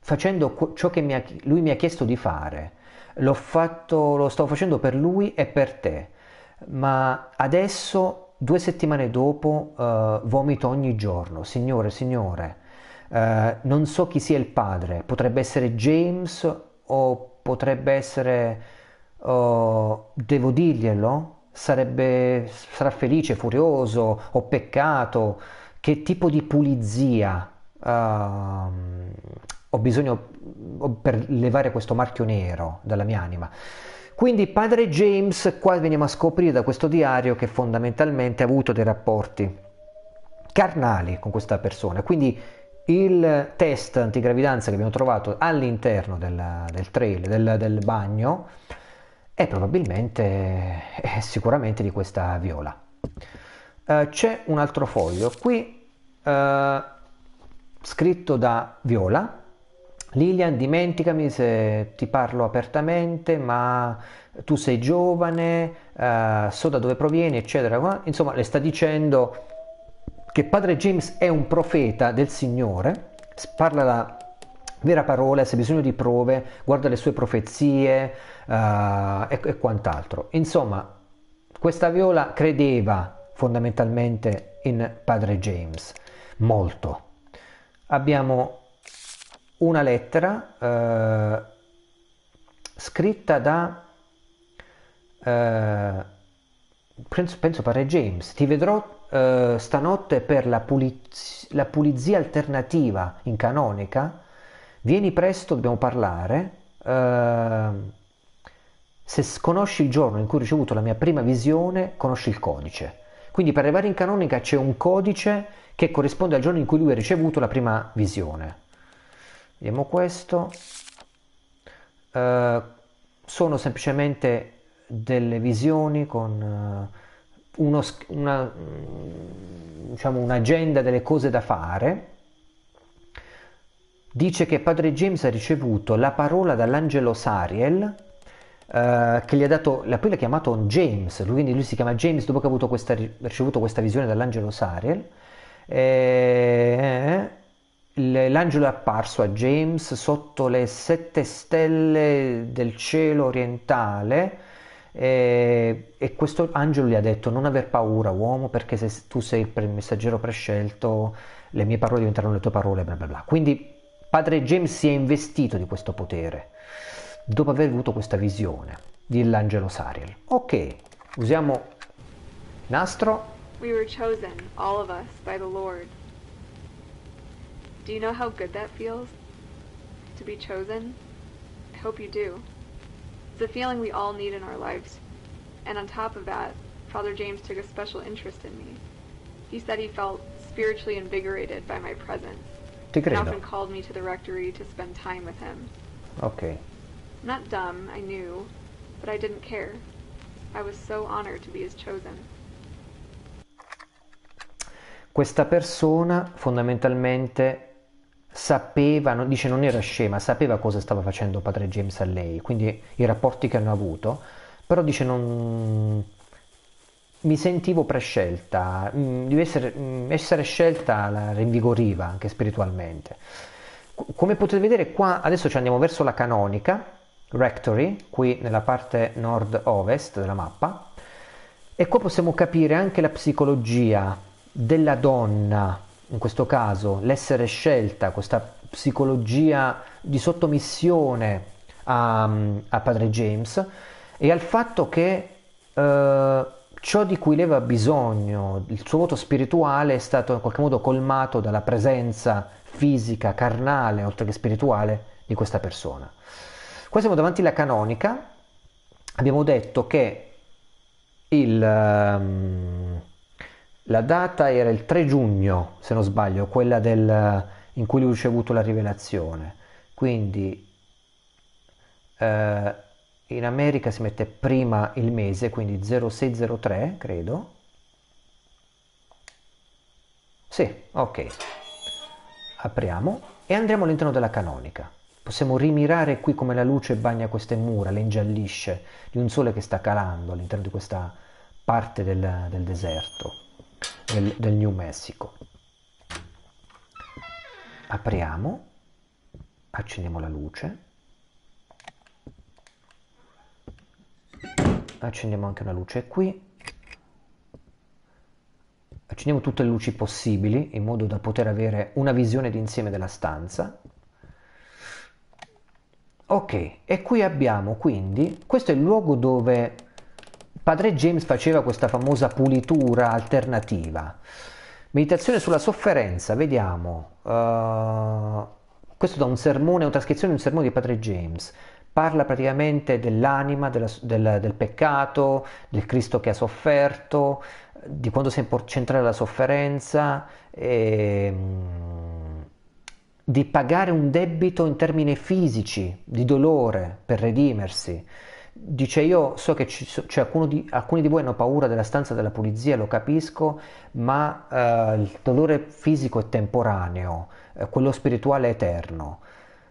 facendo ciò che mi ha, lui mi ha chiesto di fare, l'ho fatto, lo stavo facendo per lui e per te, ma adesso due settimane dopo uh, vomito ogni giorno, Signore, Signore, uh, non so chi sia il padre, potrebbe essere James o potrebbe essere, uh, devo dirglielo? Sarebbe, sarà felice, furioso, ho peccato, che tipo di pulizia ho bisogno per levare questo marchio nero dalla mia anima. Quindi padre James, qua veniamo a scoprire da questo diario che fondamentalmente ha avuto dei rapporti carnali con questa persona. Quindi il test antigravidanza che abbiamo trovato all'interno del, del trail, del, del, bagno, è probabilmente, è sicuramente di questa viola. Uh, c'è un altro foglio qui uh, scritto da Viola Lilian, dimenticami se ti parlo apertamente, ma tu sei giovane, uh, so da dove provieni, eccetera. Insomma, le sta dicendo che padre James è un profeta del Signore, parla la vera parola, se hai bisogno di prove, guarda le sue profezie uh, e, e quant'altro. Insomma, questa viola credeva fondamentalmente in padre James, molto. Abbiamo una lettera eh, scritta da eh, penso, penso pare James ti vedrò eh, stanotte per la, puliz- la, pulizia alternativa in canonica vieni presto dobbiamo parlare eh, se conosci il giorno in cui ho ricevuto la mia prima visione conosci il codice. Quindi per arrivare in canonica c'è un codice che corrisponde al giorno in cui lui ha ricevuto la prima visione. Vediamo questo. Uh, sono semplicemente delle visioni con uh, uno, una, mm, diciamo, un'agenda delle cose da fare dice che padre James ha ricevuto la parola dall'angelo Sariel Uh, che gli ha dato, poi l'ha chiamato James, lui, quindi lui si chiama James dopo che ha questa, ricevuto questa visione dall'angelo Sariel. E, l'angelo è apparso a James sotto le sette stelle del cielo orientale e, e, questo angelo gli ha detto non aver paura uomo perché se tu sei il messaggero prescelto le mie parole diventeranno le tue parole bla bla bla quindi padre James si è investito di questo potere dopo aver avuto questa visione dell'angelo Sariel ok usiamo nastro we were chosen all of us by the Lord Do you know how good that feels? To be chosen? I hope you do. It's a feeling we all need in our lives. And on top of that, Father James took a special interest in me. He said he felt spiritually invigorated by my presence. Ti credo. And often called me to the rectory to spend time with him. Okay. I'm not dumb, I knew, but I didn't care. I was so honored to be his chosen. Questa persona fondamentalmente sapeva, non, dice non era scema, sapeva cosa stava facendo padre James a lei, quindi i rapporti che hanno avuto, però dice non mi sentivo prescelta, mm, di essere, mm, essere scelta la rinvigoriva anche spiritualmente. Come potete vedere qua, adesso ci andiamo verso la canonica, Rectory, qui nella parte nord-ovest della mappa, e qua possiamo capire anche la psicologia della donna, in questo caso l'essere scelta, questa psicologia di sottomissione a, a padre James e al fatto che eh, ciò di cui aveva bisogno, il suo voto spirituale è stato in qualche modo colmato dalla presenza fisica, carnale, oltre che spirituale, di questa persona. Qua siamo davanti alla canonica, abbiamo detto che il, um, la data era il 3 giugno, se non sbaglio, quella del, in cui lui ha ricevuto la rivelazione, quindi uh, in America si mette prima il mese, quindi 0603 credo. Sì, ok. Apriamo e andremo all'interno della canonica. Possiamo rimirare qui come la luce bagna queste mura, le ingiallisce di un sole che sta calando all'interno di questa parte del, del deserto, del, del New Mexico. Apriamo, accendiamo la luce. Accendiamo anche una luce qui. Accendiamo tutte le luci possibili in modo da poter avere una visione d'insieme della stanza. Ok e qui abbiamo quindi questo è il luogo dove padre James faceva questa famosa pulitura alternativa. Meditazione sulla sofferenza vediamo. Uh, questo da un sermone una trascrizione di un sermone di padre James. Parla praticamente dell'anima, della, del, del, peccato, del Cristo che ha sofferto, di quando si può centrare la sofferenza, e, mm, di pagare un debito in termini fisici, di dolore per redimersi. Dice io so che cioè, alcuni, di, alcuni, di, voi hanno paura della stanza della pulizia, lo capisco, ma eh, il dolore fisico è temporaneo, eh, quello spirituale è eterno.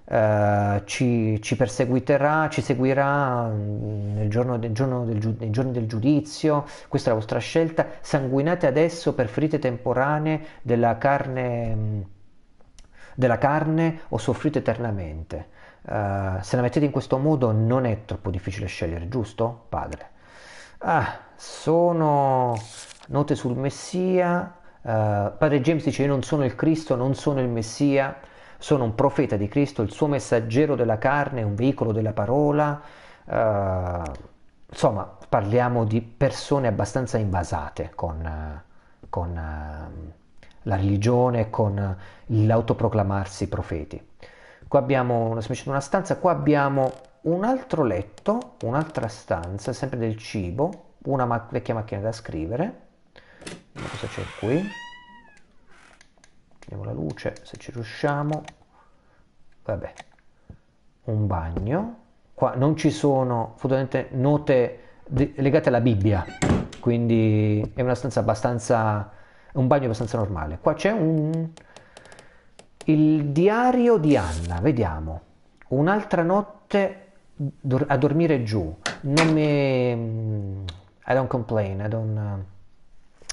Uh, ci, ci, perseguiterà, ci seguirà mm, nel giorno, del, giorno del, nei giorni del giudizio, questa è la vostra scelta, sanguinate adesso per ferite temporanee della carne, mm, della carne o soffrite eternamente. Uh, se la mettete in questo modo non è troppo difficile scegliere, giusto, padre? Ah, sono note sul Messia. Uh, padre James dice: Io non sono il Cristo, non sono il Messia sono un profeta di Cristo, il suo messaggero della carne, un veicolo della parola. Uh, insomma, parliamo di persone abbastanza invasate con, con uh, la religione, con l'autoproclamarsi profeti. Qua abbiamo una, una stanza, qua abbiamo un altro letto, un'altra stanza, sempre del cibo, una ma- vecchia macchina da scrivere. Vediamo cosa c'è qui. Vediamo la luce, se ci riusciamo. Vabbè, un bagno. Qua non ci sono fondamentalmente note legate alla Bibbia, quindi è una stanza abbastanza, un bagno abbastanza normale. Qua c'è un, il diario di Anna, vediamo. Un'altra notte a dormire giù. Non mi... I don't complain, I don't,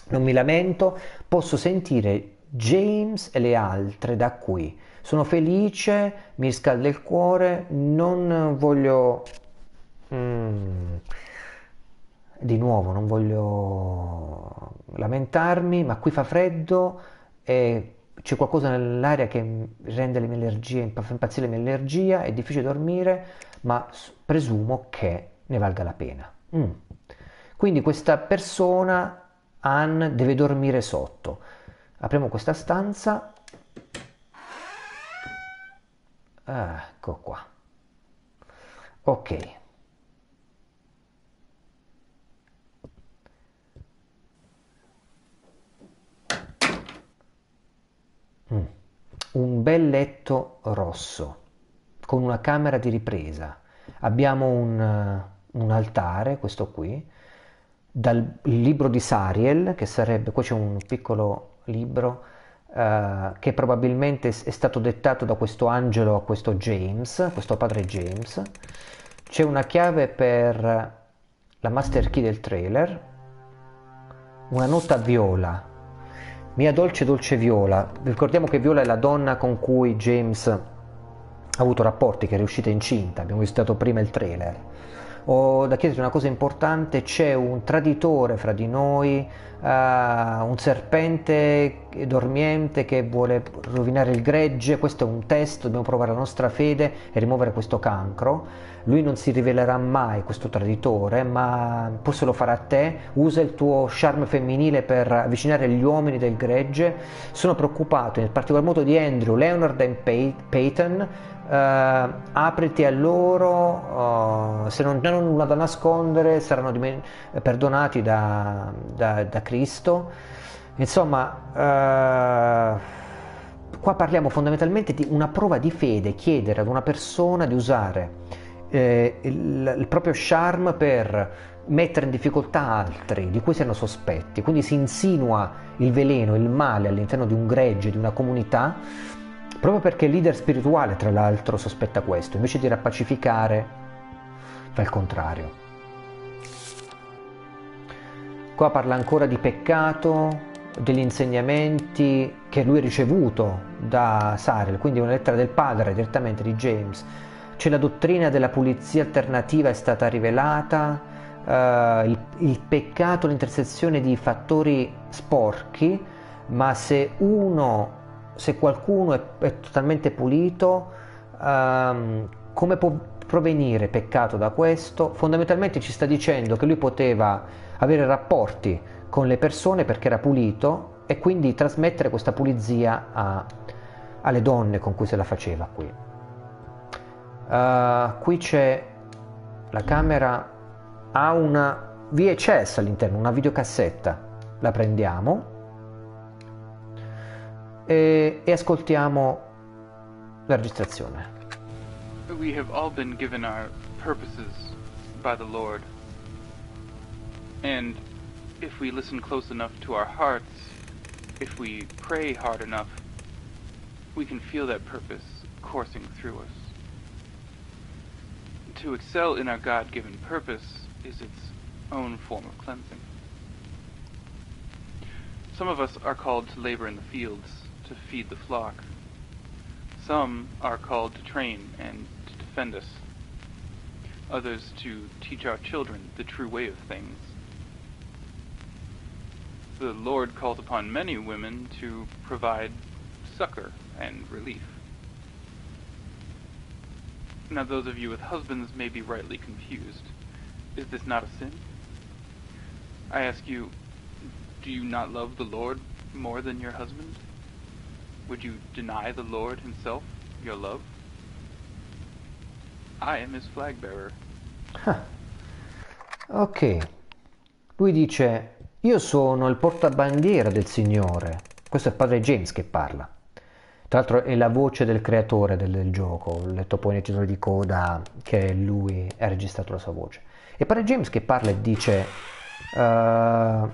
non mi lamento. Posso sentire James e le altre da qui. Sono felice, mi riscalda il cuore, non voglio... Mm, di nuovo, non voglio lamentarmi, ma qui fa freddo e c'è qualcosa nell'aria che rende le mie energie, fa impazzire la mia energia, è difficile dormire, ma presumo che ne valga la pena. Mm. Quindi questa persona, Anne, deve dormire sotto apriamo questa stanza ecco qua ok mm. Un bel letto rosso con una camera di ripresa abbiamo un, un altare questo qui dal libro di Sariel che sarebbe qua c'è un piccolo libro uh, che probabilmente è stato dettato da questo angelo a questo James, questo padre James. C'è una chiave per la master key del trailer, una nota viola, mia dolce dolce viola. Ricordiamo che Viola è la donna con cui James ha avuto rapporti, che è riuscita incinta, abbiamo visto prima il trailer ho da chiederti una cosa importante, c'è un traditore fra di noi, uh, un serpente dormiente che vuole rovinare il gregge, questo è un test, dobbiamo provare la nostra fede e rimuovere questo cancro. Lui non si rivelerà mai questo traditore, ma forse lo farà a te, usa il tuo charme femminile per avvicinare gli uomini del gregge. Sono preoccupato in particolar modo di Andrew, Leonard e Peyton, Uh, apriti a loro, uh, se non hanno nulla da nascondere saranno perdonati da, da, da, Cristo. Insomma, uh, qua parliamo fondamentalmente di una prova di fede, chiedere ad una persona di usare eh, il, il proprio charme per mettere in difficoltà altri di cui siano sospetti, quindi si insinua il veleno, il male all'interno di un gregge, di una comunità proprio perché il leader spirituale, tra l'altro, sospetta questo, invece di rappacificare, fa il contrario. Qua parla ancora di peccato, degli insegnamenti che lui ha ricevuto da Sarel, quindi una lettera del padre direttamente di James. C'è la dottrina della pulizia alternativa è stata rivelata, uh, il, il peccato, l'intersezione di fattori sporchi, ma se uno se qualcuno è, è totalmente pulito, um, come può provenire peccato da questo? Fondamentalmente ci sta dicendo che lui poteva avere rapporti con le persone perché era pulito e quindi trasmettere questa pulizia a, alle donne con cui se la faceva qui. Uh, qui c'è la camera, ha una VHS all'interno, una videocassetta, la prendiamo e, e ascoltiamo la registrazione. We have all been given our purposes by the Lord. And if we listen close enough to our hearts, if we pray hard enough, we can feel that purpose coursing through us. To excel in our God given purpose is its own form of cleansing. Some of us are called to labor in the fields, to feed the flock. Some are called to train and to defend us. Others to teach our children the true way of things. The Lord calls upon many women to provide succor and relief. Now, those of you with husbands may be rightly confused. Is this not a sin? I ask you, do you not love the Lord more than your husband? Would you deny the Lord himself your love? I am his flag bearer. Ok. Lui dice, io sono il portabandiera del Signore. Questo è padre James che parla. Tra l'altro è la voce del creatore del, del gioco. Ho letto poi nel titolo di coda che lui ha registrato la sua voce. E padre James che parla e dice... Uh,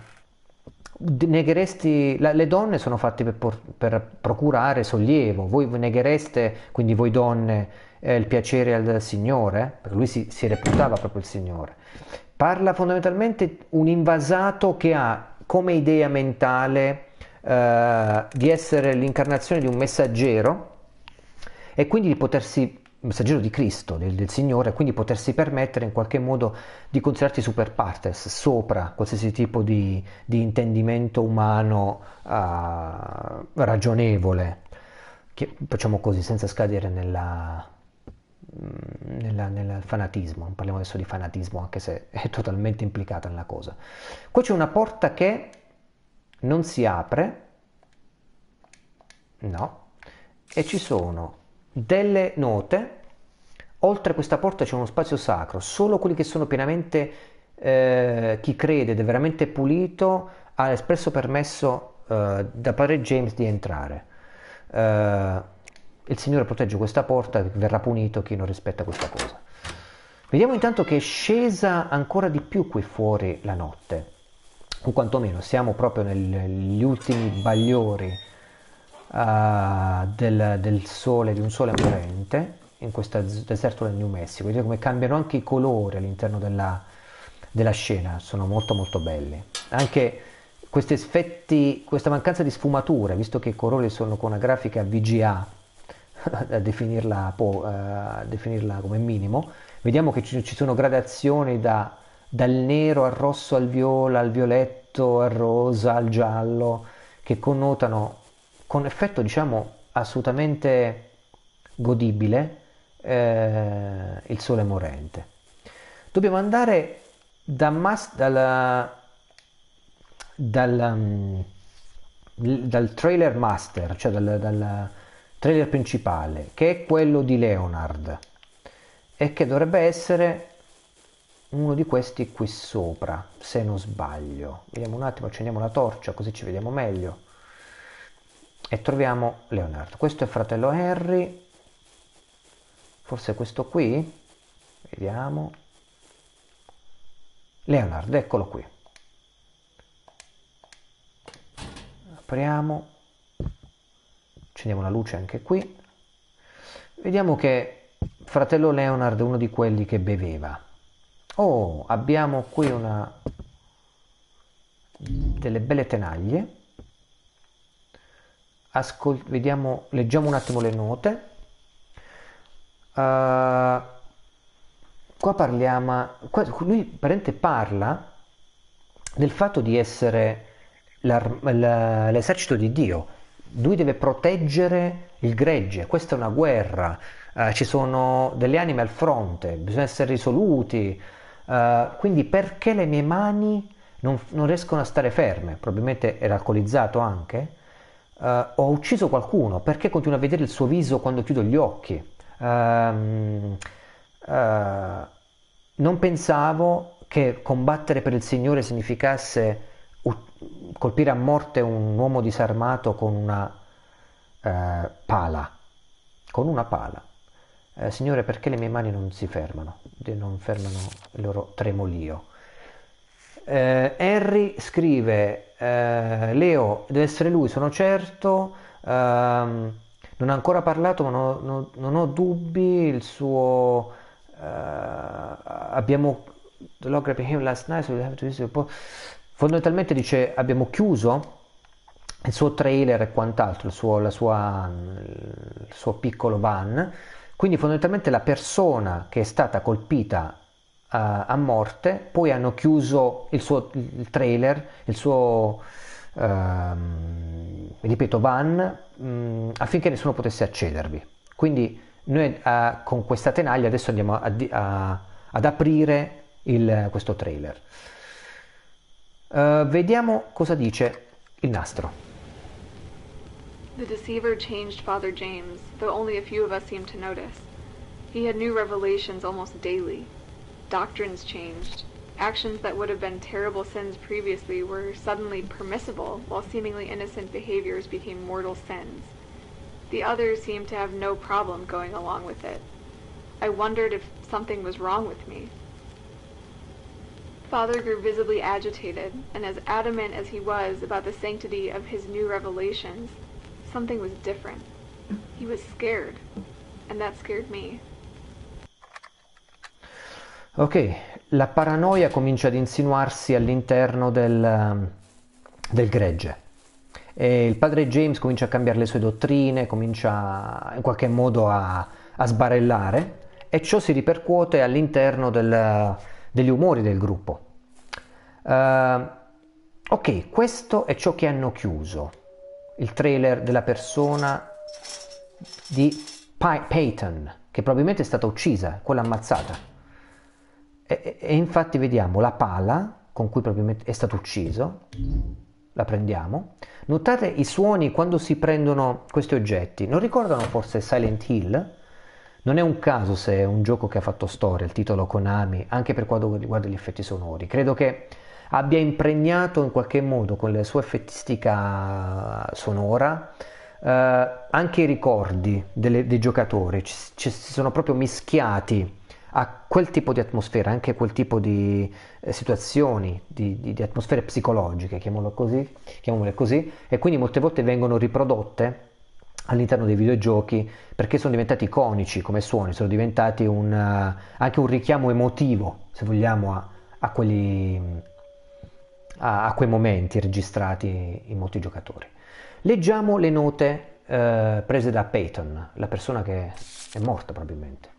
negheresti, la, le donne sono fatte per, por, per, procurare sollievo, voi neghereste, quindi voi donne, eh, il piacere al Signore, perché lui si, si, reputava proprio il Signore. Parla fondamentalmente un invasato che ha come idea mentale eh, di essere l'incarnazione di un messaggero e quindi di potersi messaggero di Cristo, del, del, Signore, quindi potersi permettere in qualche modo di considerarti super partes, sopra qualsiasi tipo di, di intendimento umano uh, ragionevole, che, facciamo così, senza scadere nella, nella, nel fanatismo, non parliamo adesso di fanatismo anche se è totalmente implicata nella cosa. Qua c'è una porta che non si apre, no, e ci sono delle note, oltre questa porta c'è uno spazio sacro, solo quelli che sono pienamente, eh, chi crede ed è veramente pulito ha espresso permesso eh, da padre James di entrare. Eh, il Signore protegge questa porta, verrà punito chi non rispetta questa cosa. Vediamo intanto che è scesa ancora di più qui fuori la notte, o quantomeno siamo proprio negli ultimi bagliori uh, del, del, sole, di un sole morente in questo deserto del New Mexico. Vedete come cambiano anche i colori all'interno della, della scena, sono molto molto belli. Anche questi effetti, questa mancanza di sfumature, visto che i colori sono con una grafica VGA, a definirla, po', a definirla come minimo, vediamo che ci sono gradazioni da, dal nero al rosso al viola, al violetto, al rosa, al giallo, che connotano con effetto diciamo assolutamente godibile eh, il sole morente. Dobbiamo andare da mas- dal, dal, um, dal, trailer master, cioè dal, dal trailer principale, che è quello di Leonard e che dovrebbe essere uno di questi qui sopra, se non sbaglio. Vediamo un attimo, accendiamo la torcia così ci vediamo meglio. E troviamo Leonard. Questo è fratello Henry. Forse questo qui. Vediamo. Leonard, eccolo qui. Apriamo. Accendiamo la luce anche qui. Vediamo che fratello Leonard è uno di quelli che beveva. Oh, abbiamo qui una delle belle tenaglie. Ascol- vediamo, leggiamo un attimo le note. Uh, qua parliamo, qua, lui parente parla del fatto di essere l'esercito di Dio. Lui deve proteggere il gregge, questa è una guerra, uh, ci sono delle anime al fronte, bisogna essere risoluti, Uh, quindi perché le mie mani non, non, riescono a stare ferme? Probabilmente era alcolizzato anche. Uh, ho ucciso qualcuno, perché continuo a vedere il suo viso quando chiudo gli occhi? Uh, non pensavo che combattere per il Signore significasse colpire a morte un uomo disarmato con una pala. Con una pala eh, Signore perché le mie mani non si fermano, non fermano il loro tremolio. Eh, Henry scrive, eh, Leo deve essere lui, sono certo, ehm, non ha ancora parlato ma no, no, non ho dubbi, il suo... Eh, abbiamo... Fondamentalmente dice abbiamo chiuso il suo trailer e quant'altro, il suo, sua, il suo piccolo van. Quindi fondamentalmente la persona che è stata colpita a morte, poi hanno chiuso il suo il trailer, il suo, uh, ripeto, van, mh, affinché nessuno potesse accedervi. Quindi noi uh, con questa tenaglia adesso andiamo a, a, ad aprire il, questo trailer. Uh, vediamo cosa dice il nastro. The deceiver changed Father James, though only a few of us seemed to notice. He had new revelations almost daily. Doctrines changed. Actions that would have been terrible sins previously were suddenly permissible, while seemingly innocent behaviors became mortal sins. The others seemed to have no problem going along with it. I wondered if something was wrong with me. Father grew visibly agitated, and as adamant as he was about the sanctity of his new revelations, something was different. He was scared, and that scared me. Ok, la paranoia comincia ad insinuarsi all'interno del, del gregge. E il padre James comincia a cambiare le sue dottrine, comincia in qualche modo a, a sbarellare e ciò si ripercuote all'interno del, degli umori del gruppo. Uh, ok, questo è ciò che hanno chiuso il trailer della persona di Peyton, che probabilmente è stata uccisa, quella ammazzata. E, e, infatti vediamo la pala con cui probabilmente è stato ucciso, la prendiamo. Notate i suoni quando si prendono questi oggetti, non ricordano forse Silent Hill? Non è un caso se è un gioco che ha fatto storia, il titolo Konami, anche per quanto riguarda gli effetti sonori. Credo che abbia impregnato in qualche modo con la sua effettistica sonora eh, anche i ricordi delle, dei giocatori, ci, ci, si sono proprio mischiati a quel tipo di atmosfera, anche quel tipo di eh, situazioni, di, di, di, atmosfere psicologiche, così, chiamiamole così, e quindi molte volte vengono riprodotte all'interno dei videogiochi perché sono diventati iconici come suoni, sono diventati un, uh, anche un richiamo emotivo, se vogliamo, a, a, quelli, a, a, quei momenti registrati in molti giocatori. Leggiamo le note uh, prese da Peyton, la persona che è morta probabilmente.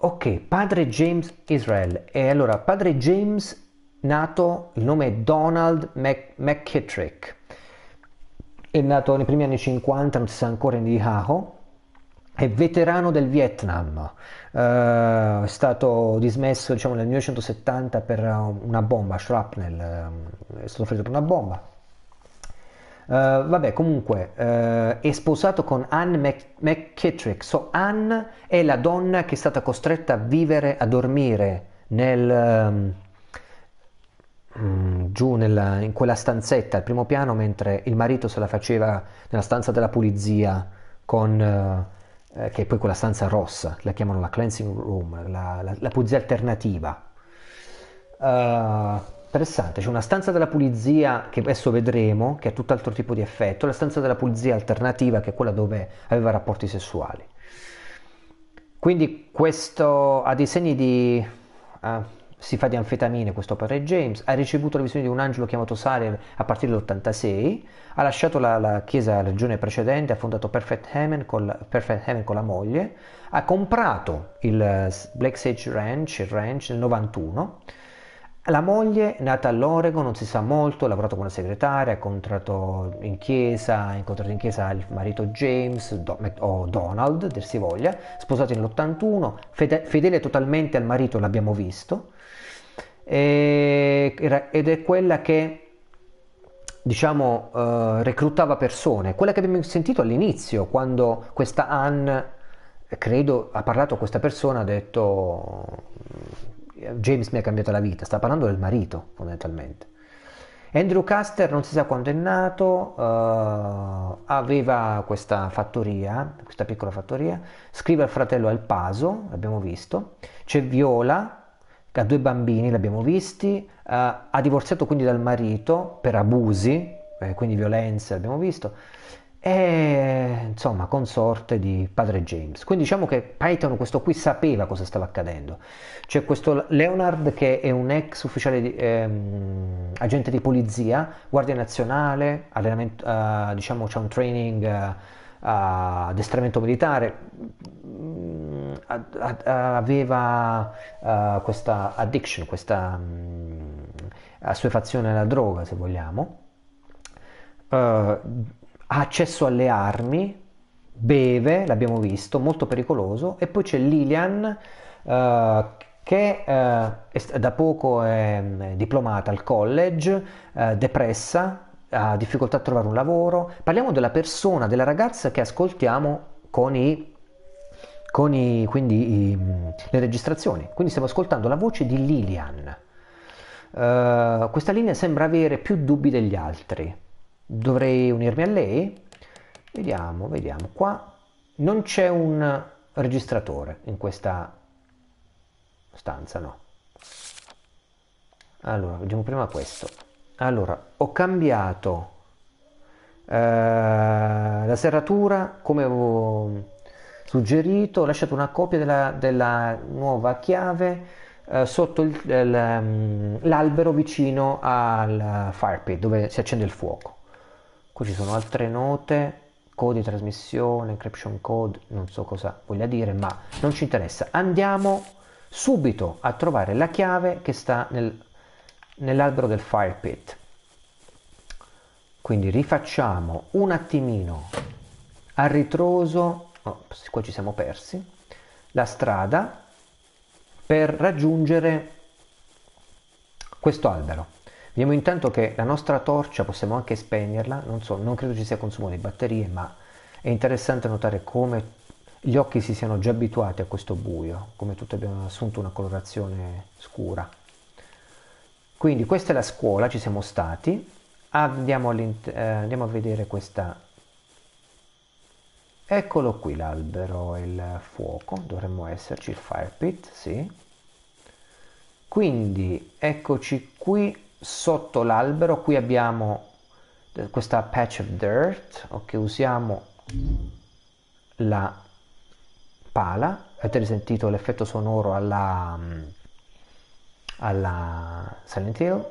Ok, padre James Israel. E allora, padre James, nato, il nome è Donald Mc, McKittrick è nato nei primi anni 50, non si sa ancora in Idaho, è veterano del Vietnam, uh, è stato dismesso diciamo, nel 1970 per una bomba, shrapnel, è stato ferito per una bomba. Uh, vabbè, comunque è sposato con Anne Mc- McKittrick. So, Anne è la donna che è stata costretta a vivere, a dormire nel, um, Mm, giù nella, in quella stanzetta al primo piano mentre il marito se la faceva nella stanza della pulizia con, eh, eh che è poi quella stanza rossa, la chiamano la cleansing room, la, la, la pulizia alternativa. Uh, interessante, c'è una stanza della pulizia che adesso vedremo, che ha tutt'altro tipo di effetto, la stanza della pulizia alternativa che è quella dove aveva rapporti sessuali. Quindi questo ha dei segni di... Uh, si fa di anfetamine questo padre James, ha ricevuto la visione di un angelo chiamato Sariel a partire dall'86, ha lasciato la, la chiesa la regione precedente, ha fondato Perfect Heaven, con la, Perfect Heaven con la moglie, ha comprato il Black Sage Ranch, il ranch nel 91, la moglie, nata all'Oregon, non si sa molto, ha lavorato come segretaria, ha incontrato in chiesa, ha incontrato in chiesa il marito James o Donald, der si voglia, sposato nell'81, fede, fedele totalmente al marito, l'abbiamo visto, ed è quella che diciamo uh, reclutava persone, quella che abbiamo sentito all'inizio quando questa Anne, credo, ha parlato a questa persona, ha detto James mi ha cambiato la vita, sta parlando del marito fondamentalmente. Andrew Caster non si sa quando è nato, uh, aveva questa fattoria, questa piccola fattoria, scrive al fratello al Paso, l'abbiamo visto, c'è Viola, ha due bambini, l'abbiamo visti, uh, ha divorziato quindi dal marito per abusi, eh, quindi violenze, l'abbiamo visto, e insomma consorte di padre James. Quindi diciamo che Python questo qui sapeva cosa stava accadendo. C'è questo Leonard che è un ex ufficiale di, ehm, agente di polizia, guardia nazionale, allenamento, uh, diciamo c'è un training uh, addestramento militare, mm, aveva uh, questa addiction, questa um, assuefazione alla droga, se vogliamo, uh, ha accesso alle armi, beve, l'abbiamo visto, molto pericoloso, e poi c'è Lilian uh, che è, da poco è diplomata al college, depressa, ha difficoltà a trovare un lavoro. Parliamo della persona, della ragazza che ascoltiamo con, i, con i, quindi, i, le registrazioni. Quindi stiamo ascoltando la voce di Lilian. Uh, questa linea sembra avere più dubbi degli altri. Dovrei unirmi a lei? Vediamo, vediamo. Qua non c'è un registratore in questa stanza, no. Allora, vediamo prima questo. Allora, ho cambiato eh, la serratura come avevo suggerito, ho lasciato una copia della, della nuova chiave eh, sotto mm, l'albero vicino al fire pit dove si accende il fuoco. Qui ci sono altre note, code di trasmissione, encryption code, non so cosa voglia dire, ma non ci interessa. Andiamo subito a trovare la chiave che sta nel nell'albero del fire pit. Quindi rifacciamo un attimino a ritroso, oh, qua ci siamo persi, la strada per raggiungere questo albero. Vediamo intanto che la nostra torcia possiamo anche spegnerla, non so, non credo ci sia consumo di batterie, ma è interessante notare come gli occhi si siano già abituati a questo buio, come tutti abbiamo assunto una colorazione scura. Quindi questa è la scuola, ci siamo stati, andiamo, eh, andiamo a vedere questa, eccolo qui l'albero e il fuoco, dovremmo esserci il fire pit, sì. Quindi eccoci qui sotto l'albero, qui abbiamo questa patch of dirt, ok, usiamo la pala, avete risentito l'effetto sonoro alla, alla Silent Hill,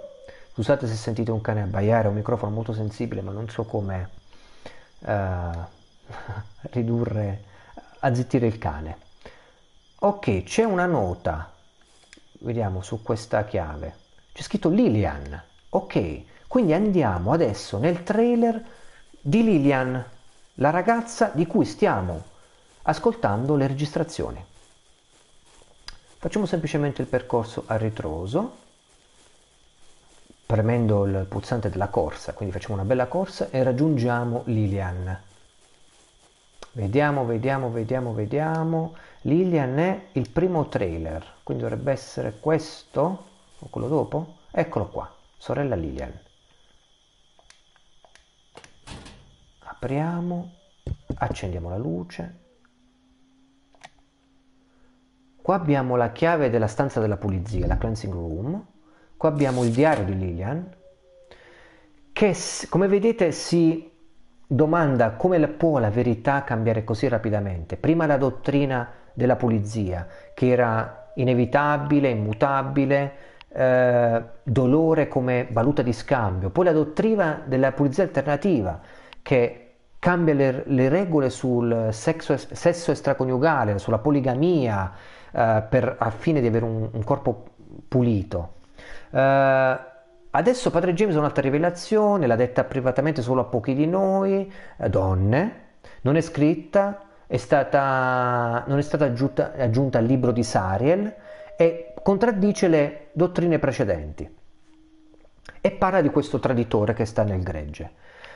scusate se sentite un cane abbaiare, è un microfono molto sensibile ma non so come uh, ridurre, azzittire il cane. Ok, c'è una nota, vediamo su questa chiave, c'è scritto Lilian, ok, quindi andiamo adesso nel trailer di Lilian, la ragazza di cui stiamo ascoltando le registrazioni. Facciamo semplicemente il percorso a ritroso, premendo il pulsante della corsa, quindi facciamo una bella corsa e raggiungiamo Lilian. Vediamo, vediamo, vediamo, vediamo. Lilian è il primo trailer, quindi dovrebbe essere questo o quello dopo. Eccolo qua, sorella Lilian. Apriamo, accendiamo la luce. Qua abbiamo la chiave della stanza della pulizia, la cleansing room. Qua abbiamo il diario di Lilian, che come vedete si domanda come può la verità cambiare così rapidamente. Prima la dottrina della pulizia, che era inevitabile, immutabile, eh, dolore come valuta di scambio, poi la dottrina della pulizia alternativa, che cambia le, le regole sul sesso, sesso, extraconiugale, sulla poligamia, eh, per, a fine di avere un, un corpo pulito. Eh, Adesso Padre James ha un'altra rivelazione, l'ha detta privatamente solo a pochi di noi, eh, donne, non è scritta, è stata, non è stata aggiunta, aggiunta al libro di Sariel e contraddice le dottrine precedenti. E parla di questo traditore che sta nel gregge.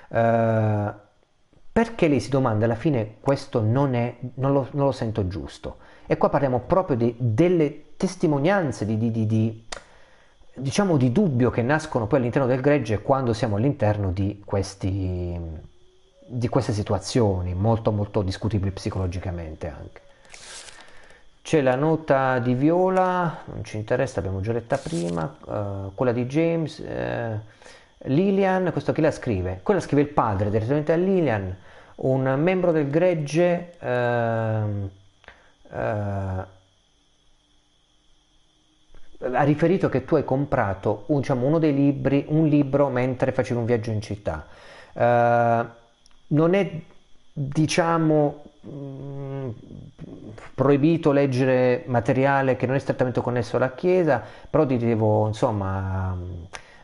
Uh, perché lei si domanda alla fine questo non, è, non, lo, non lo sento giusto. E qua parliamo proprio di, delle testimonianze di, di, di diciamo di dubbio che nascono poi all'interno del gregge quando siamo all'interno di, questi, di queste situazioni molto molto discutibili psicologicamente anche. C'è la nota di Viola, non ci interessa, abbiamo già letta prima, uh, quella di James, uh, Lilian, questo chi la scrive? Quella scrive il padre direttamente a Lilian, un membro del gregge uh, ha riferito che tu hai comprato un, diciamo, uno dei libri, un libro mentre facevi un viaggio in città. Uh, non è, diciamo, proibito leggere materiale che non è strettamente connesso alla Chiesa, però ti devo, insomma,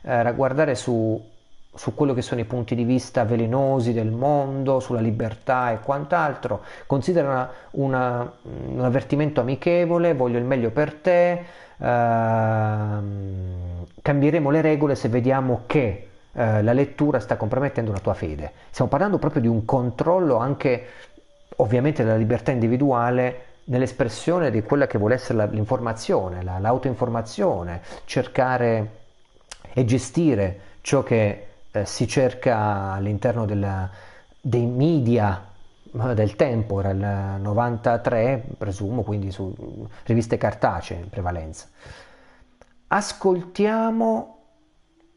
eh, ragguardare su, su quello che sono i punti di vista velenosi del mondo, sulla libertà e quant'altro. Considera una, una, un avvertimento amichevole, voglio il meglio per te Ehm, cambieremo le regole se vediamo che uh, la lettura sta compromettendo la tua fede. Stiamo parlando proprio di un controllo anche ovviamente della libertà individuale nell'espressione di quella che vuole essere la, l'informazione, la, l'autoinformazione, cercare e gestire ciò che eh, si cerca all'interno della, dei media del tempo, era il 93 presumo, quindi su riviste cartacee in prevalenza. Ascoltiamo,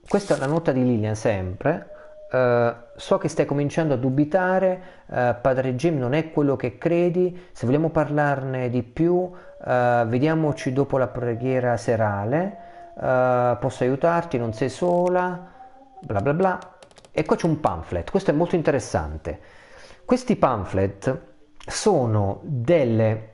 questa è la nota di Lilian sempre, uh, so che stai cominciando a dubitare, uh, padre Jim non è quello che credi, se vogliamo parlarne di più uh, vediamoci dopo la preghiera serale, posso aiutarti, non sei sola, bla bla bla. E qua c'è un pamphlet, questo è molto interessante. Questi pamphlet sono delle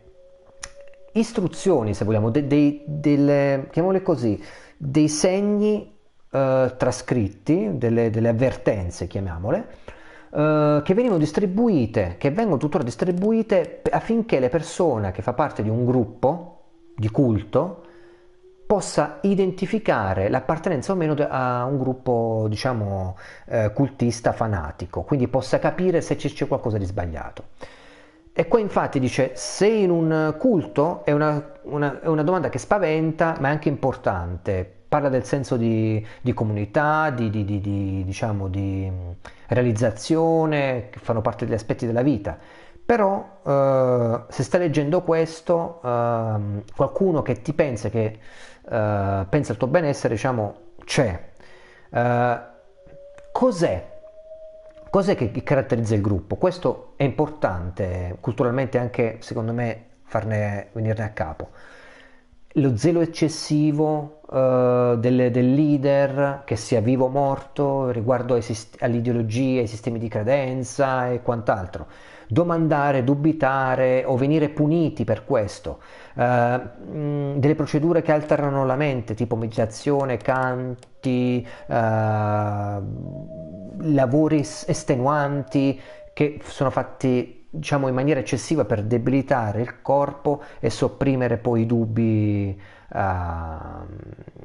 istruzioni, se vogliamo, de, de, delle, chiamiamole così, dei segni eh, trascritti, delle, delle, avvertenze, chiamiamole, eh, che venivano distribuite, che vengono tuttora distribuite affinché le persone che fa parte di un gruppo di culto possa identificare l'appartenenza o meno a un gruppo, diciamo, eh, cultista fanatico, quindi possa capire se c'è qualcosa di sbagliato. E qua infatti dice, se in un culto è una, una, è una domanda che spaventa, ma è anche importante, parla del senso di, di comunità, di, di, di, diciamo, di realizzazione, che fanno parte degli aspetti della vita. Però eh, se stai leggendo questo, eh, qualcuno che ti pensa che uh, pensa al tuo benessere, diciamo, c'è. Uh, cos'è Cos'è che caratterizza il gruppo? Questo è importante culturalmente anche, secondo me, farne venirne a capo. Lo zelo eccessivo uh, del, del, leader, che sia vivo o morto, riguardo ai, all'ideologia, ai sistemi di credenza e quant'altro. Domandare, dubitare o venire puniti per questo, mh, delle procedure che alterano la mente, tipo meditazione, canti, uh, lavori estenuanti che sono fatti diciamo in maniera eccessiva per debilitare il corpo e sopprimere poi i dubbi uh,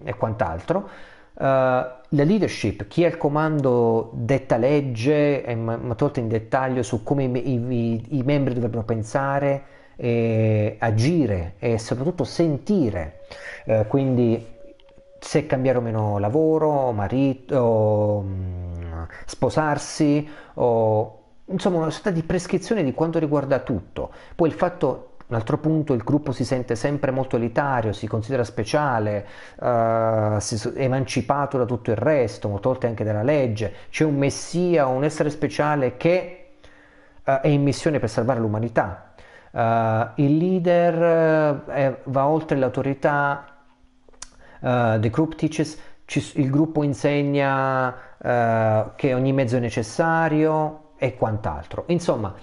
e quant'altro. Uh, la leadership, chi è al comando detta legge, è molto in dettaglio su come i, i, i membri dovrebbero pensare, e agire e soprattutto sentire. Uh, quindi se cambiare o meno lavoro, marito, um, sposarsi, o insomma una sorta di prescrizione di quanto riguarda tutto. Poi il fatto un altro punto, il gruppo si sente sempre molto elitario, si considera speciale, si, emancipato da tutto il resto, molte volte anche dalla legge. C'è un messia, un essere speciale che uh, è in missione per salvare l'umanità. Uh, il leader è, va oltre l'autorità, the group teaches, ci, il gruppo insegna che ogni mezzo è necessario e quant'altro. Insomma,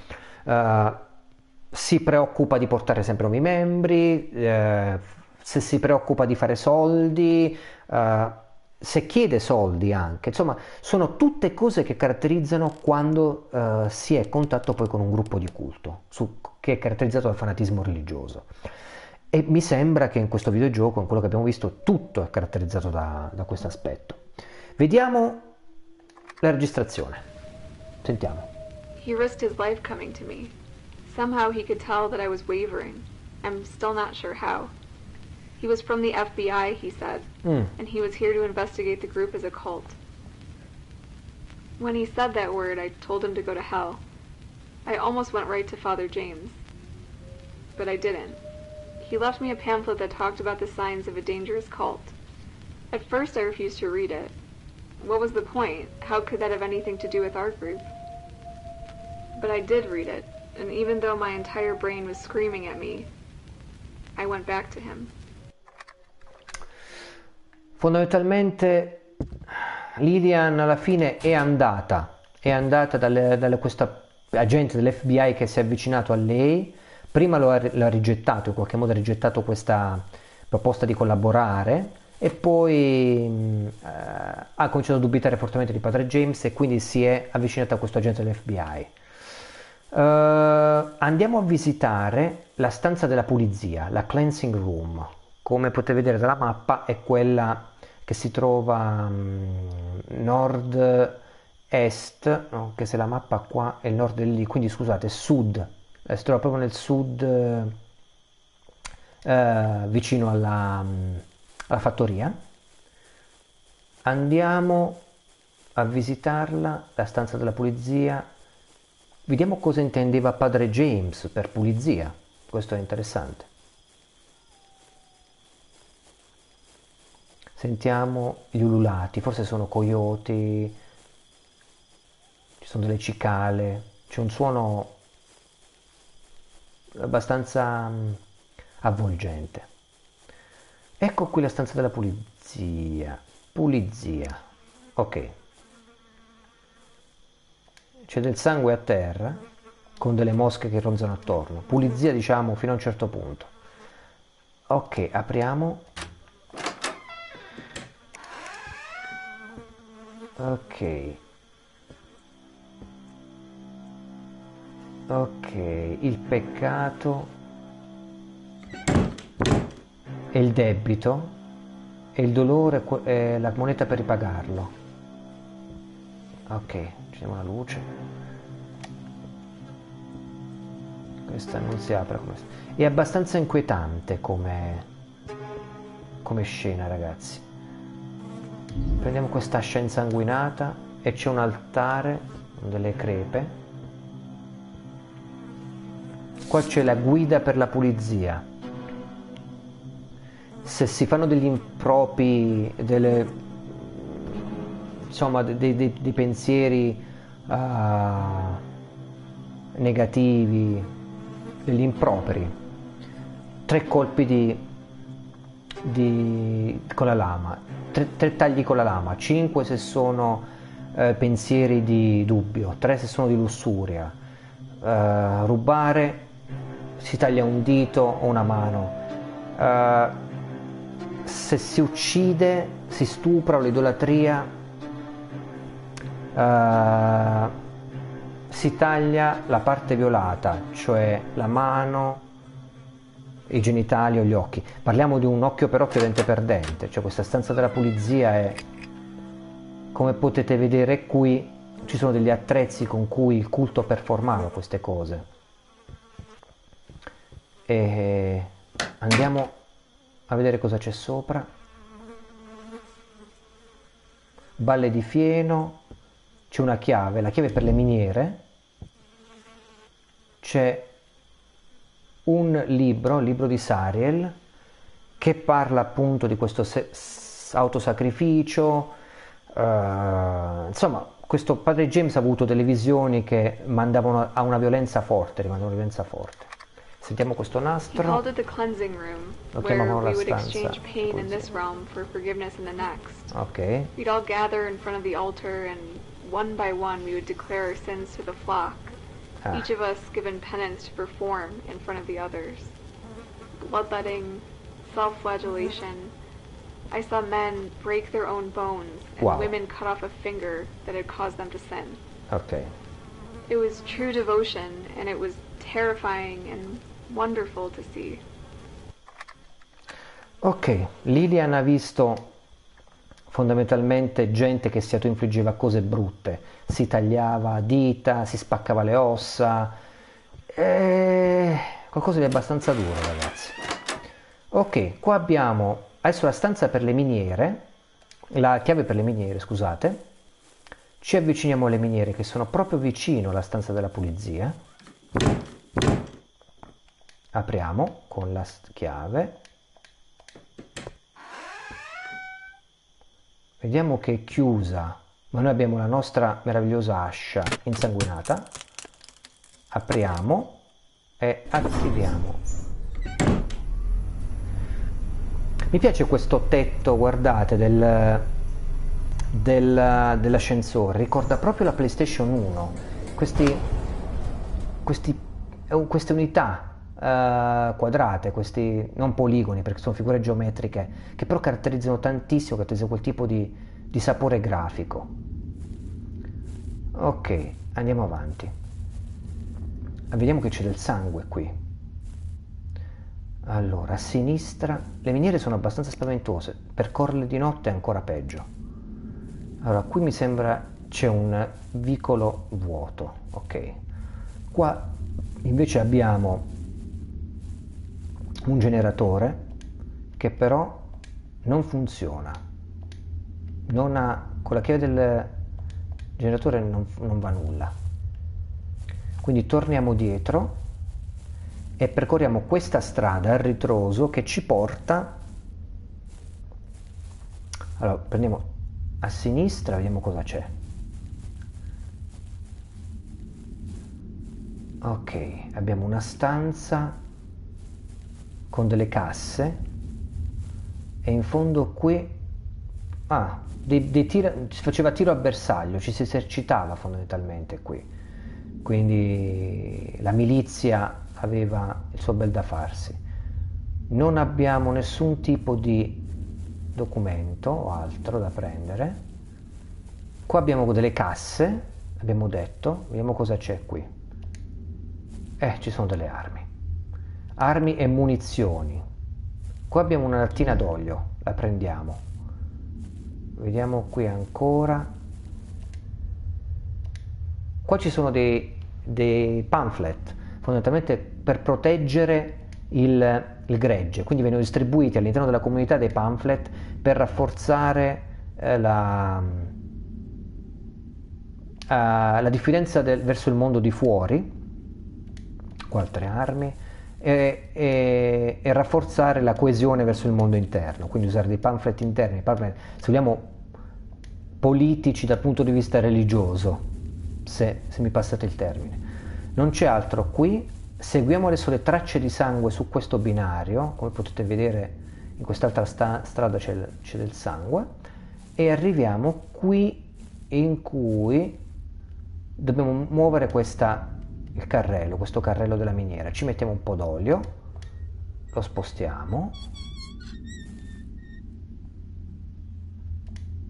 si preoccupa di portare sempre nuovi membri, eh, se si preoccupa di fare soldi, eh, se chiede soldi anche, insomma sono tutte cose che caratterizzano quando eh, si è a contatto poi con un gruppo di culto, su, che è caratterizzato dal fanatismo religioso. E mi sembra che in questo videogioco, in quello che abbiamo visto, tutto è caratterizzato da, da questo aspetto. Vediamo la registrazione. Sentiamo. He risked his life coming to me. Somehow he could tell that I was wavering. I'm still not sure how. He was from the FBI, he said, mm. and he was here to investigate the group as a cult. When he said that word, I told him to go to hell. I almost went right to Father James. But I didn't. He left me a pamphlet that talked about the signs of a dangerous cult. At first, I refused to read it. What was the point? How could that have anything to do with our group? But I did read it, and even though my entire brain was screaming at me, I went back to him. Fondamentalmente Lilian alla fine è andata, è andata da questo agente dell'FBI che si è avvicinato a lei, prima lo ha, l'ha rigettato, in qualche modo ha rigettato questa proposta di collaborare e poi eh, ha cominciato a dubitare fortemente di padre James e quindi si è avvicinato a questo agente dell'FBI. Uh, andiamo a visitare la stanza della pulizia, la cleansing room. Come potete vedere dalla mappa è quella che si trova um, nord-est, no, anche se la mappa qua è il nord lì, quindi scusate, sud, eh, si trova proprio nel sud uh, vicino alla, um, alla fattoria. Andiamo a visitarla, la stanza della pulizia Vediamo cosa intendeva padre James per pulizia. Questo è interessante. Sentiamo gli ululati, forse sono coyote, ci sono delle cicale, c'è un suono abbastanza mm, avvolgente. Ecco qui la stanza della pulizia. Pulizia. Ok c'è del sangue a terra con delle mosche che ronzano attorno. Pulizia diciamo fino a un certo punto. Ok, apriamo. Ok. Ok, il peccato e il debito e il dolore è la moneta per ripagarlo. Ok, Accendiamo la luce. Questa non si apre come... È abbastanza inquietante come, come scena, ragazzi. Prendiamo questa ascia insanguinata e c'è un altare con delle crepe. Qua c'è la guida per la pulizia. Se si fanno degli impropi, delle, insomma, dei, dei, dei pensieri uh, negativi, degli improperi, tre colpi di, di, con la lama, tre, tre, tagli con la lama, cinque se sono uh, pensieri di dubbio, tre se sono di lussuria, uh, rubare si taglia un dito o una mano. Se si uccide, si stupra o l'idolatria, uh, si taglia la parte violata, cioè la mano, i genitali o gli occhi. Parliamo di un occhio per occhio, dente per dente, cioè questa stanza della pulizia è, come potete vedere qui, ci sono degli attrezzi con cui il culto performava queste cose. E andiamo a vedere cosa c'è sopra. Balle di fieno, c'è una chiave, la chiave per le miniere, c'è un libro, il libro di Sariel, che parla appunto di questo se- autosacrificio, uh, insomma questo padre James ha avuto delle visioni che mandavano a una violenza forte, rimandavano una violenza forte. Sentiamo questo nastro. He called it the cleansing room, Lo where chiamavano la we would stanza. exchange pain in this realm for forgiveness in the next. Ok, We'd all gather in front of the altar, and one by one we would declare our sins to the flock, Ah. each of us given penance to perform in front of the others. Bloodletting, self-flagellation. I saw men break their own bones, and Wow. women cut off a finger that had caused them to sin. ok. It was true devotion, and it was terrifying and wonderful to see. Ok, Lilian ha visto fondamentalmente gente che si autoinfliggeva cose brutte, si tagliava dita, si spaccava le ossa, e... qualcosa di abbastanza duro ragazzi. Ok, qua abbiamo adesso la stanza per le miniere, la chiave per le miniere, scusate. Ci avviciniamo alle miniere che sono proprio vicino alla stanza della pulizia. Apriamo con la chiave. Vediamo che è chiusa, ma noi abbiamo la nostra meravigliosa ascia insanguinata. Apriamo e attiviamo. Mi piace questo tetto, guardate, del, del- dell'ascensore, ricorda proprio la PlayStation 1. Questi, questi- queste unità eh, quadrate, questi non poligoni perché sono figure geometriche, che però caratterizzano tantissimo, caratterizzano quel tipo di, di sapore grafico. Ok, andiamo avanti. Vediamo che c'è del sangue qui. Allora, a sinistra, le miniere sono abbastanza spaventose, percorrerle di notte è ancora peggio. Allora, qui mi sembra c'è un vicolo vuoto, ok. Qua invece abbiamo un generatore che però non funziona. Non ha, con la chiave del generatore non, non va nulla. Quindi torniamo dietro e percorriamo questa strada a ritroso che ci porta allora prendiamo a sinistra vediamo cosa c'è ok abbiamo una stanza con delle casse e in fondo qui ah, dei, dei tira- si faceva tiro a bersaglio ci si esercitava fondamentalmente qui quindi la milizia aveva il suo bel da farsi. Non abbiamo nessun tipo di documento o altro da prendere. Qua abbiamo delle casse, abbiamo detto, vediamo cosa c'è qui. Eh, ci sono delle armi. Armi e munizioni. Qua abbiamo una lattina d'olio, la prendiamo. Vediamo qui ancora. Qua ci sono dei, dei pamphlet fondamentalmente per proteggere il, il, gregge, quindi vengono distribuiti all'interno della comunità dei pamphlet per rafforzare eh, la, uh, la diffidenza del, verso il mondo di fuori, con altre armi, e, e, e, rafforzare la coesione verso il mondo interno, quindi usare dei pamphlet interni, pamphlet, se vogliamo politici dal punto di vista religioso, se, se mi passate il termine. Non c'è altro qui, seguiamo adesso le tracce di sangue su questo binario, come potete vedere in quest'altra sta- strada c'è, c'è del sangue, e arriviamo qui in cui dobbiamo muovere questa, il carrello, questo carrello della miniera. Ci mettiamo un po' d'olio, lo spostiamo,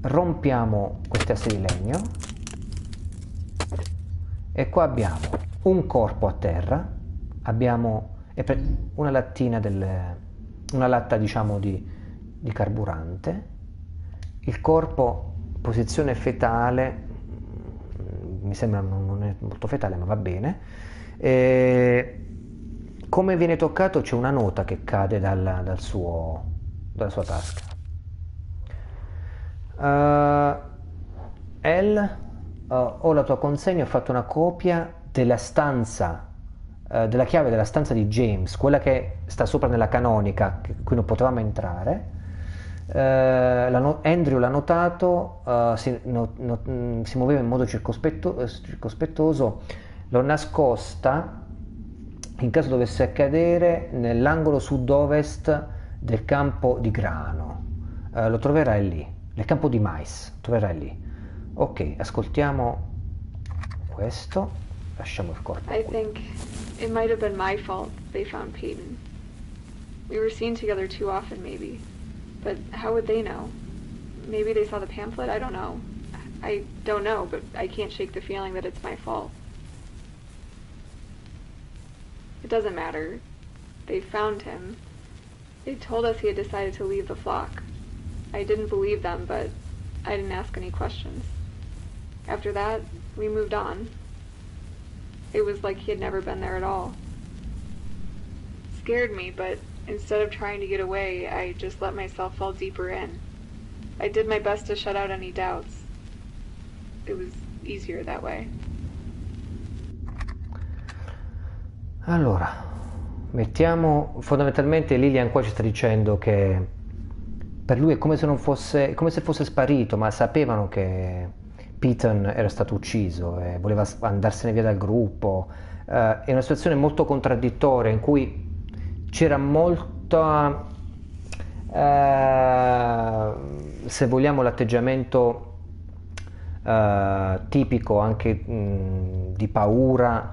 rompiamo queste asse di legno. E qua abbiamo un corpo a terra, abbiamo una lattina del, una latta diciamo di, di carburante, il corpo posizione fetale, mi sembra non è molto fetale ma va bene, e come viene toccato c'è una nota che cade dal, dal suo, dalla sua tasca. Uh, El, uh, ho la tua consegna, ho fatto una copia della stanza, uh, della chiave della stanza di James, quella che sta sopra nella canonica, che, qui non potevamo entrare. Uh, Andrew l'ha notato, uh, si, no, no, mm, si, muoveva in modo circospetto, circospettoso, l'ho nascosta in caso dovesse accadere nell'angolo sud-ovest del campo di grano. Uh, lo troverai lì nel campo di mais, troverai lì. Ok, ascoltiamo questo, lasciamo il corpo. I think it might have been my fault they found Peyton. We were seen together too often, maybe. But how would they know? Maybe they saw the pamphlet? I don't know. I don't know, but I can't shake the feeling that it's my fault. It doesn't matter. They found him. They told us he had decided to leave the flock. I didn't believe them, but I didn't ask any questions. After that, we moved on. It was like he had never been there at all. Scared me, but instead of trying to get away, I just let myself fall deeper in. I did my best to shut out any doubts. It was easier that way. Allora, mettiamo fondamentalmente Lilian qua ci sta dicendo che per lui è come se, fosse, come se fosse sparito, ma sapevano che Peyton era stato ucciso e voleva andarsene via dal gruppo. Uh, è una situazione molto contraddittoria in cui c'era molta, uh, se vogliamo, l'atteggiamento uh, tipico anche mh, di paura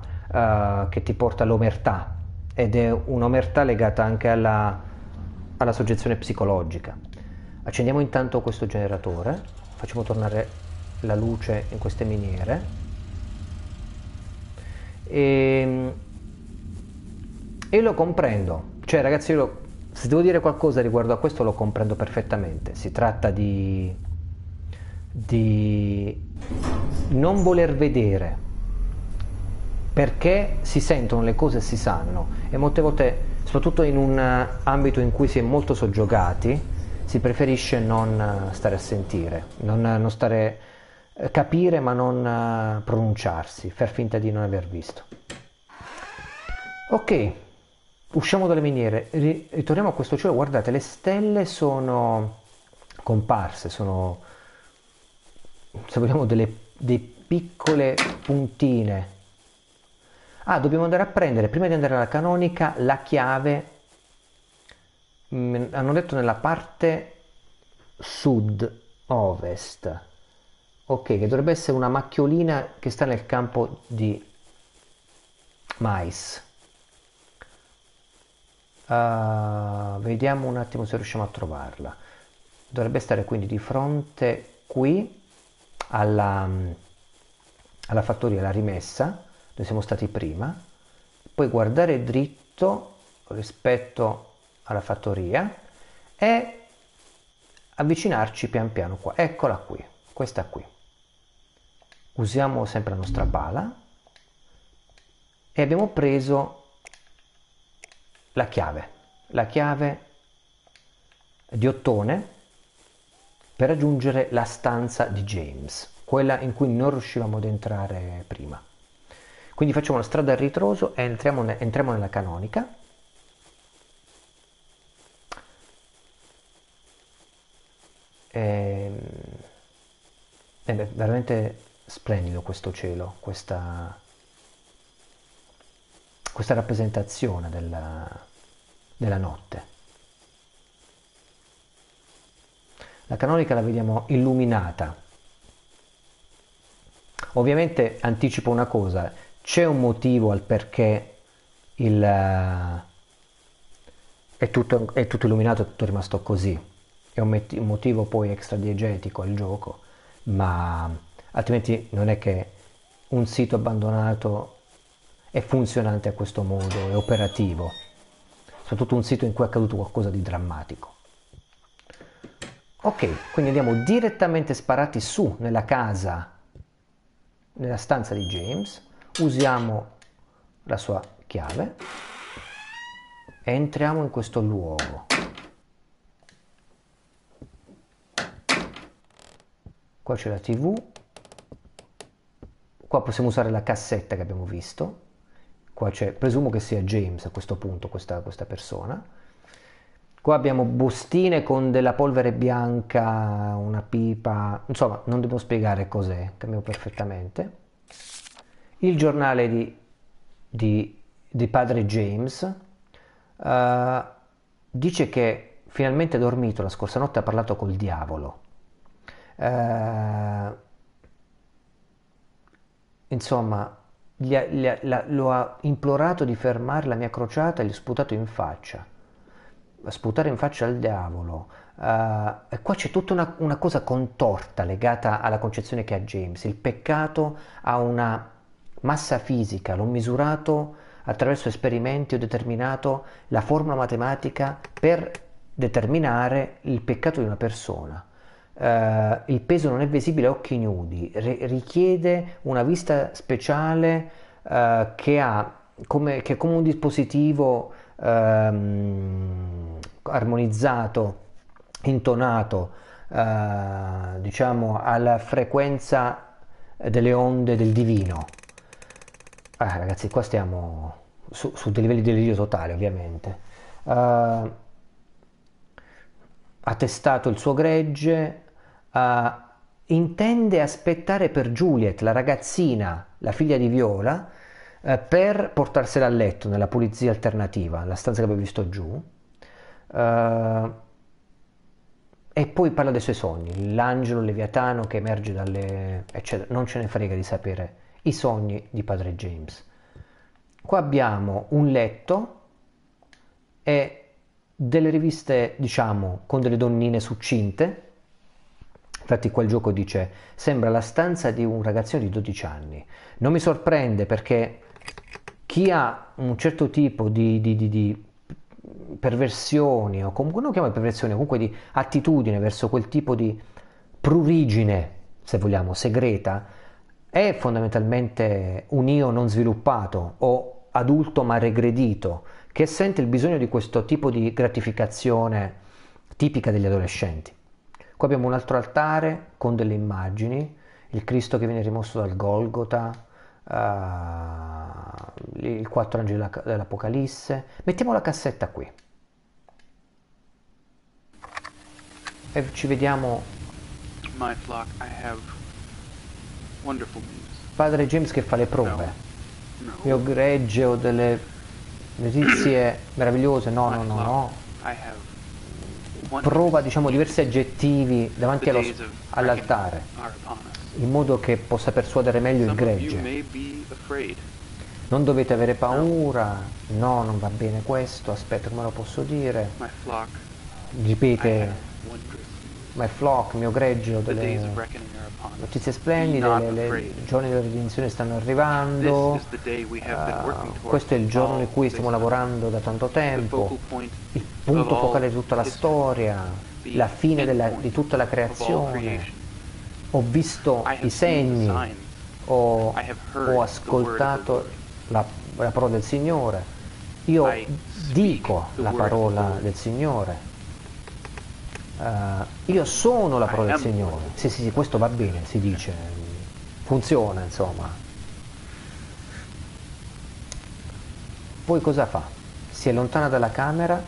che ti porta all'omertà ed è un'omertà legata anche alla, alla soggezione psicologica. Accendiamo intanto questo generatore, facciamo tornare la luce in queste miniere e, e lo comprendo. Cioè ragazzi, io se devo dire qualcosa riguardo a questo lo comprendo perfettamente. Si tratta di, di non voler vedere perché si sentono le cose e si sanno e molte volte, soprattutto in un ambito in cui si è molto soggiogati, si preferisce non eh, stare a sentire, non, non stare eh, capire ma non pronunciarsi, far finta di non aver visto. Ok, usciamo dalle miniere, ritorniamo a questo cielo, guardate le stelle sono comparse, sono se vogliamo delle, delle piccole puntine. Ah, dobbiamo andare a prendere, prima di andare alla canonica, la chiave hanno detto nella parte sud-ovest. Ok, che dovrebbe essere una macchiolina che sta nel campo di mais. Uh, vediamo un attimo se riusciamo a trovarla. Dovrebbe stare quindi di fronte qui alla, alla fattoria, la rimessa, dove siamo stati prima. Poi guardare dritto rispetto alla fattoria e avvicinarci pian piano qua. Eccola qui, questa qui. Usiamo sempre la nostra pala e abbiamo preso la chiave, la chiave di ottone per raggiungere la stanza di James, quella in cui non riuscivamo ad entrare prima. Quindi facciamo una strada a ritroso e entriamo, ne- entriamo nella canonica E, ehm, è veramente splendido questo cielo, questa, questa rappresentazione della, della notte. La canonica la vediamo illuminata. Ovviamente anticipo una cosa, c'è un motivo al perché il, è, tutto, è tutto illuminato, è tutto rimasto così. È un, un motivo poi extradiegetico al gioco, ma altrimenti non è che un sito abbandonato è funzionante a questo modo, è operativo, soprattutto un sito in cui è accaduto qualcosa di drammatico. Ok, quindi andiamo direttamente sparati su nella casa, nella stanza di James, usiamo la sua chiave. E entriamo in questo luogo. Qua c'è la tv, qua possiamo usare la cassetta che abbiamo visto, qua c'è, presumo che sia James a questo punto, questa, questa persona, Qua abbiamo bustine con della polvere bianca, una pipa, insomma non devo spiegare cos'è, capiamo perfettamente. Il giornale di, di, di padre James uh, dice che finalmente ha dormito la scorsa notte, ha parlato col diavolo. Uh, insomma, gli ha, gli ha, la, lo ha implorato di fermare la mia crociata e gli ha sputato in faccia sputare in faccia al diavolo. Uh, e qua c'è tutta una, una, cosa contorta legata alla concezione che ha James. Il peccato ha una massa fisica, l'ho misurato attraverso esperimenti, ho determinato la formula matematica per determinare il peccato di una persona. Uh, il peso non è visibile a occhi nudi, R- richiede una vista speciale uh, che ha come, che come un dispositivo ehm, armonizzato, intonato, eh, diciamo alla frequenza delle onde del divino. Ah, ragazzi, qua stiamo su, su dei livelli di delirio totale, ovviamente. Uh, ha testato il suo gregge, uh, intende aspettare per Juliet, la ragazzina, la figlia di Viola, eh, per portarsela a letto nella pulizia alternativa, la stanza che avevo visto giù. Eh, e poi parla dei suoi sogni, l'angelo leviatano che emerge dalle... eccetera. Non ce ne frega di sapere i sogni di padre James. Qua abbiamo un letto e delle riviste, diciamo, con delle donnine succinte. Infatti quel gioco dice, sembra la stanza di un ragazzino di 12 anni. Non mi sorprende perché chi ha un certo tipo di, di, di, di perversioni o comunque non chiamo perversioni, comunque di attitudine verso quel tipo di prurigine, se vogliamo, segreta, è fondamentalmente un io non sviluppato o adulto ma regredito, che sente il bisogno di questo tipo di gratificazione tipica degli adolescenti. Qua abbiamo un altro altare con delle immagini, il Cristo che viene rimosso dal Golgota, uh, il quattro angeli dell'Apocalisse. Mettiamo la cassetta qui. E ci vediamo. Flock, Padre James che fa le prove. No. No. Mio gregge ho delle notizie meravigliose. No, no, no, no. Prova diciamo diversi aggettivi davanti allo, all'altare in modo che possa persuadere meglio il gregge. Non dovete avere paura, no, non va bene questo, aspetta, come lo posso dire? Ripete, my flock, mio gregge, ho delle notizie splendide, le, le, i giorni della redenzione stanno arrivando, uh, questo è il giorno in cui stiamo lavorando da tanto tempo, il punto focale di tutta la storia, la fine della, di tutta la creazione. ho visto i segni, ho, ho ascoltato la, la, parola del Signore, io dico la parola del Signore, uh, io sono la parola del Signore. Sì, sì, sì, questo va bene, si dice, funziona insomma. Poi cosa fa? Si allontana dalla camera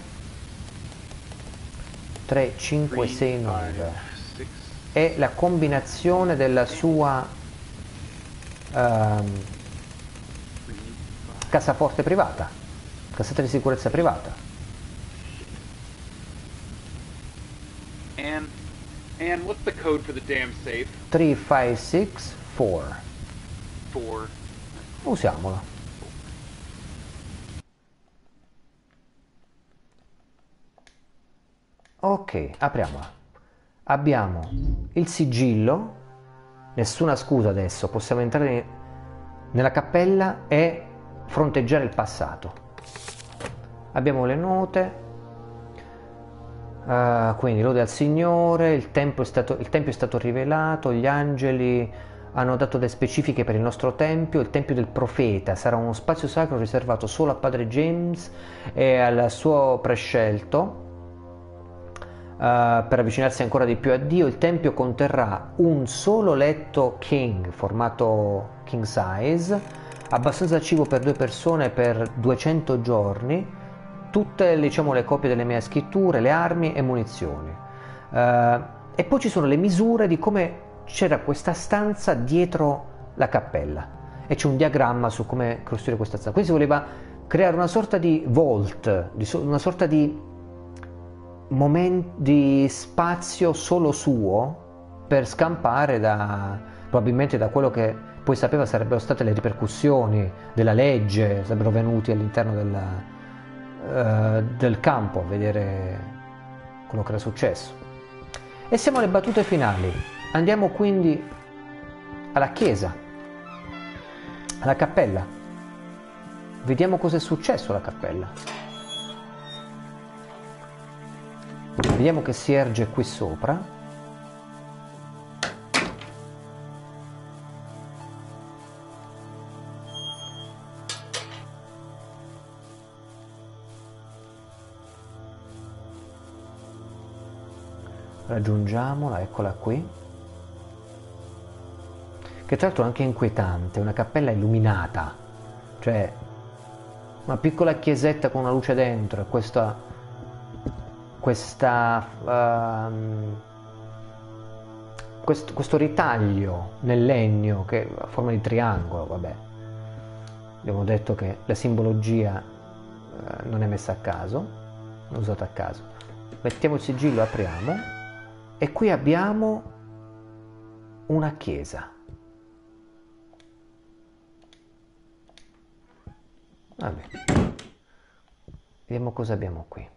3, 5, 6, 9 è la combinazione della sua ehm, cassaforte privata, cassetta di sicurezza privata. Anne, Anne, what's the code for the damn safe? 3564. For Usiamola. Ok, apriamola. Abbiamo il sigillo, nessuna scusa adesso, possiamo entrare nella cappella e fronteggiare il passato. Abbiamo le note, uh, quindi lode al Signore, il tempio, stato, il tempio è stato rivelato, gli angeli hanno dato le specifiche per il nostro tempio, il tempio del profeta. Sarà uno spazio sacro riservato solo a padre James e al suo prescelto Uh, per avvicinarsi ancora di più a Dio, il Tempio conterrà un solo letto king, formato king size, abbastanza cibo per due persone per 200 giorni, tutte diciamo, le copie delle mie scritture, le armi e munizioni. Uh, e poi ci sono le misure di come c'era questa stanza dietro la cappella e c'è un diagramma su come costruire questa stanza. Quindi si voleva creare una sorta di vault, una sorta di momento di spazio solo suo per scampare da probabilmente da quello che poi sapeva sarebbero state le ripercussioni della legge, sarebbero venuti all'interno della, uh, del campo a vedere quello che era successo. E siamo alle battute finali. Andiamo quindi alla chiesa, alla cappella. Vediamo cosa è successo alla cappella. Vediamo che si erge qui sopra. Raggiungiamola, eccola qui. Che tra l'altro è anche inquietante, una cappella illuminata, cioè una piccola chiesetta con una luce dentro e questa questa, uh, questo, questo, ritaglio nel legno che ha forma di triangolo, vabbè, abbiamo detto che la simbologia uh, non è messa a caso, non è usata a caso. Mettiamo il sigillo, apriamo e qui abbiamo una chiesa. Vabbè. Vediamo cosa abbiamo qui.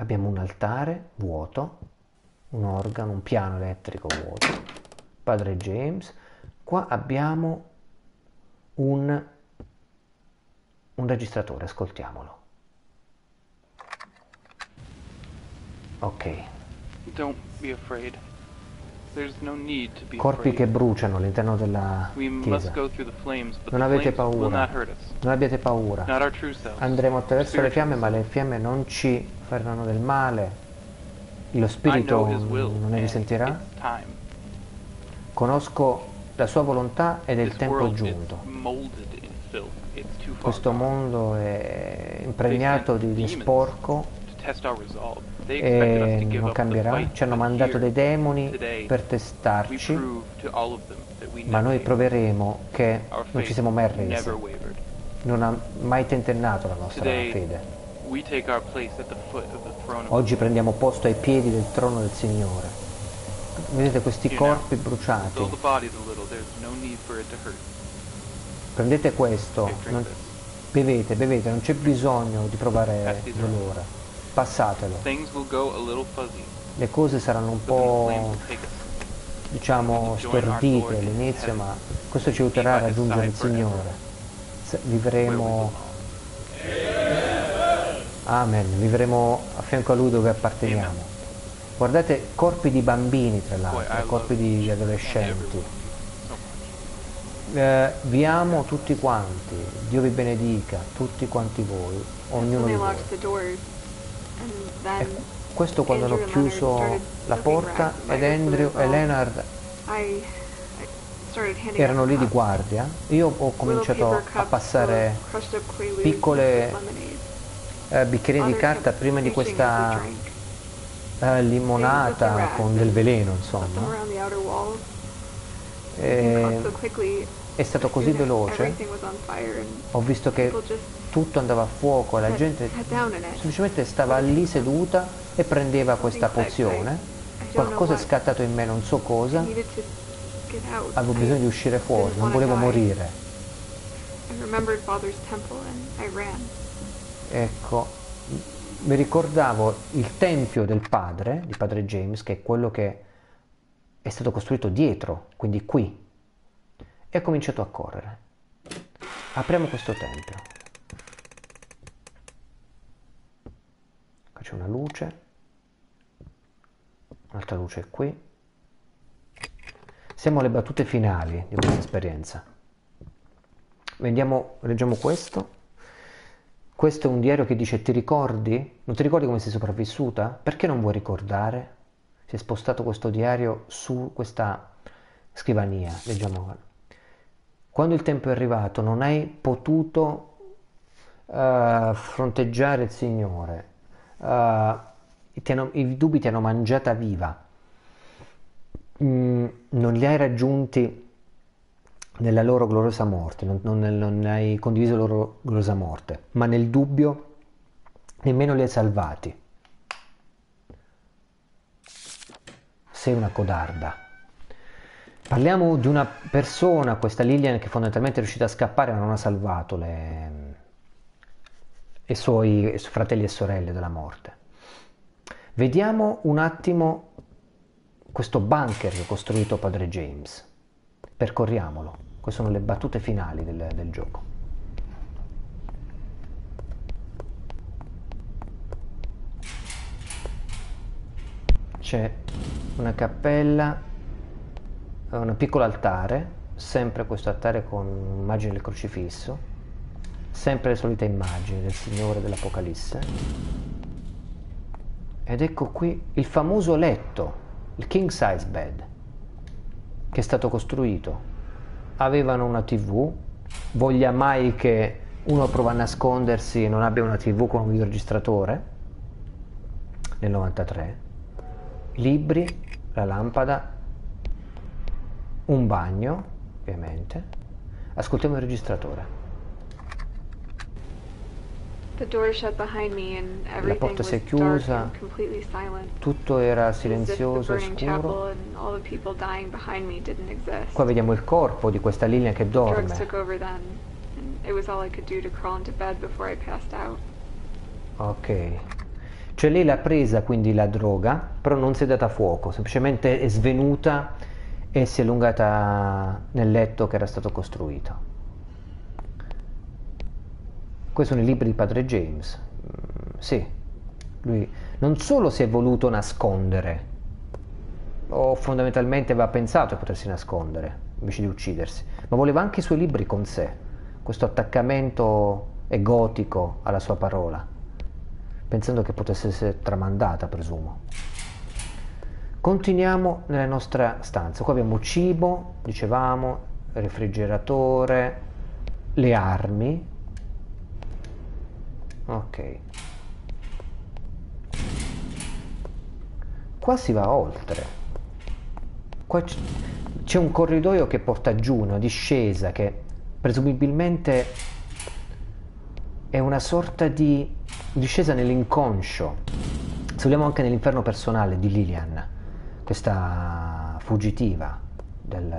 abbiamo un altare vuoto, un organo, un piano elettrico vuoto, padre James, qua abbiamo un, un registratore, ascoltiamolo. Ok. Corpi che bruciano all'interno della chiesa. Non avete paura. Non abbiate paura. Andremo attraverso le fiamme, ma le fiamme non ci faranno del male. Lo spirito non ne risentirà. Conosco la sua volontà ed è il tempo giunto. Questo mondo è impregnato di, di sporco e non cambierà. Ci hanno mandato dei demoni per testarci, ma noi proveremo che non ci siamo mai arresi. Non ha mai tentennato la nostra fede. Oggi prendiamo posto ai piedi del trono del Signore. Vedete questi corpi bruciati. Prendete questo, non, bevete, bevete, non c'è bisogno di provare dolore passatelo. Le cose saranno un po' diciamo stordite all'inizio, ma questo ci aiuterà a raggiungere il Signore. Vivremo Amen, vivremo a fianco a Lui dove apparteniamo. Guardate corpi di bambini tra l'altro, corpi di adolescenti. Eh, vi amo tutti quanti, Dio vi benedica, tutti quanti voi, ognuno di voi. E questo quando hanno chiuso la porta ed Andrew e Leonard erano lì di guardia, io ho cominciato a passare piccole eh, bicchierini di carta prima di questa eh, limonata con del veleno, insomma. E è stato così veloce, ho visto che tutto andava a fuoco e la gente semplicemente stava lì seduta e prendeva questa pozione, qualcosa è scattato in me, non so cosa, avevo bisogno di uscire fuori, non volevo morire. Ecco, mi ricordavo il tempio del padre, di padre James, che è quello che è stato costruito dietro, quindi qui, e ho cominciato a correre. Apriamo questo tempio. Qua c'è una luce, un'altra luce qui. Siamo alle battute finali di questa esperienza. Vediamo, leggiamo questo. Questo è un diario che dice ti ricordi? Non ti ricordi come sei sopravvissuta? Perché non vuoi ricordare? Si è spostato questo diario su questa scrivania. Leggiamo. Quando il tempo è arrivato non hai potuto uh, fronteggiare il Signore. Uh, hanno, I dubbi ti hanno mangiata viva. Mm, non li hai raggiunti nella loro gloriosa morte, non, non, non hai condiviso la loro gloriosa morte, ma nel dubbio nemmeno li hai salvati. Sei una codarda. Parliamo di una persona, questa Lilian, che fondamentalmente è riuscita a scappare ma non ha salvato le, i suoi fratelli e sorelle dalla morte. Vediamo un attimo questo bunker che ha costruito padre James. Percorriamolo. Queste sono le battute finali del, del gioco. C'è una cappella, un piccolo altare, sempre questo altare con immagine del crocifisso, sempre le solite immagini del Signore dell'Apocalisse. Ed ecco qui il famoso letto, il king size bed, che è stato costruito avevano una tv, voglia mai che uno prova a nascondersi e non abbia una tv con un videoregistratore nel 93, libri, la lampada, un bagno ovviamente, ascoltiamo il registratore. La porta si è chiusa, tutto era silenzioso e scuro. Qua vediamo il corpo di questa linea che dorme. Ok. Cioè lei l'ha presa quindi la droga, però non si è data fuoco, semplicemente è svenuta e si è allungata nel letto che era stato costruito. Questi sono i libri di padre James. Mm, sì, lui non solo si è voluto nascondere, o fondamentalmente aveva pensato di potersi nascondere invece di uccidersi, ma voleva anche i suoi libri con sé, questo attaccamento egotico alla sua parola, pensando che potesse essere tramandata, presumo. Continuiamo nella nostra stanza. Qua abbiamo cibo, dicevamo, refrigeratore, le armi, ok. Qua si va oltre. Qua c'è un corridoio che porta giù una discesa che presumibilmente è una sorta di discesa nell'inconscio. Se vogliamo anche nell'inferno personale di Lilian questa fuggitiva del,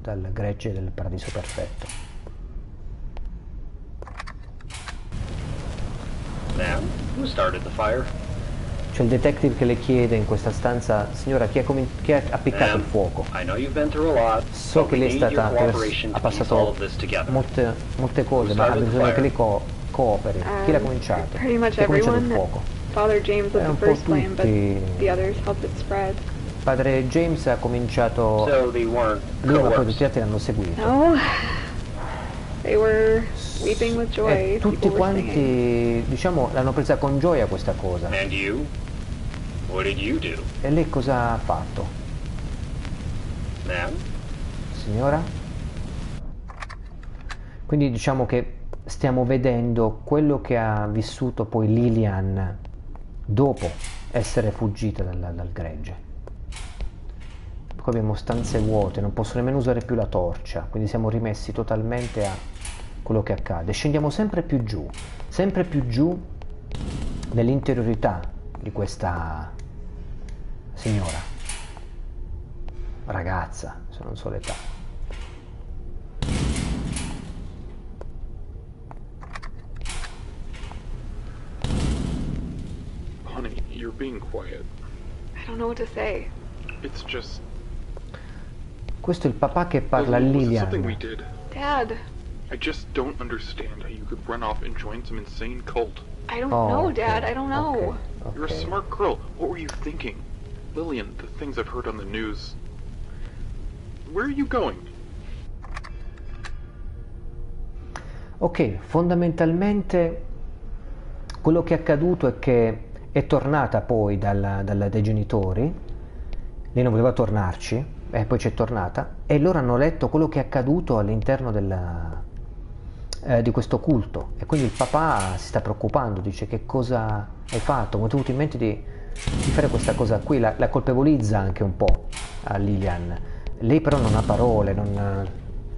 dal gregge del paradiso perfetto Ma'am, who started the fire? C'è il detective che le chiede in questa stanza, signora, chi chi ha appiccato il fuoco? So che lei è stata, ha passato molte, molte cose, ma ha bisogno che lei co- cooperi. Um, chi l'ha cominciato? Chi ha cominciato il fuoco? Father James was eh, the first flame, but the others helped it spread. Padre James ha cominciato, lui ma poi tutti gli altri l'hanno seguito. No, they were weeping with joy. E tutti quanti, diciamo, l'hanno presa con gioia questa cosa. And you? What did you do? E lei cosa ha fatto? Ma'am? Signora? Quindi diciamo che stiamo vedendo quello che ha vissuto poi Lilian dopo essere fuggita dal, dal gregge. Qua abbiamo stanze vuote, non posso nemmeno usare più la torcia, quindi siamo rimessi totalmente a quello che accade. Scendiamo sempre più giù, sempre più giù nell'interiorità di questa signora, ragazza, se non so l'età. Honey, you're being quiet. I don't know what to say. It's just. Questo è il papà che parla a Lilian. Dad, I just don't understand how you could run off and join some insane cult. I don't Oh, know, ok, Dad. I don't know. ok, You're a smart girl. What were you thinking? Lillian, the things I've heard on the news. Where are you going? Ok, fondamentalmente quello che è accaduto è che è tornata poi dalla- dalla- dai genitori, lei non voleva tornarci, e poi c'è tornata, e loro hanno letto quello che è accaduto all'interno della- eh, di questo culto. E quindi il papà si sta preoccupando, dice che cosa hai fatto, come ti è venuto in mente di, di fare questa cosa qui, la, la colpevolizza anche un po' a Lilian. Lei però non ha parole, non-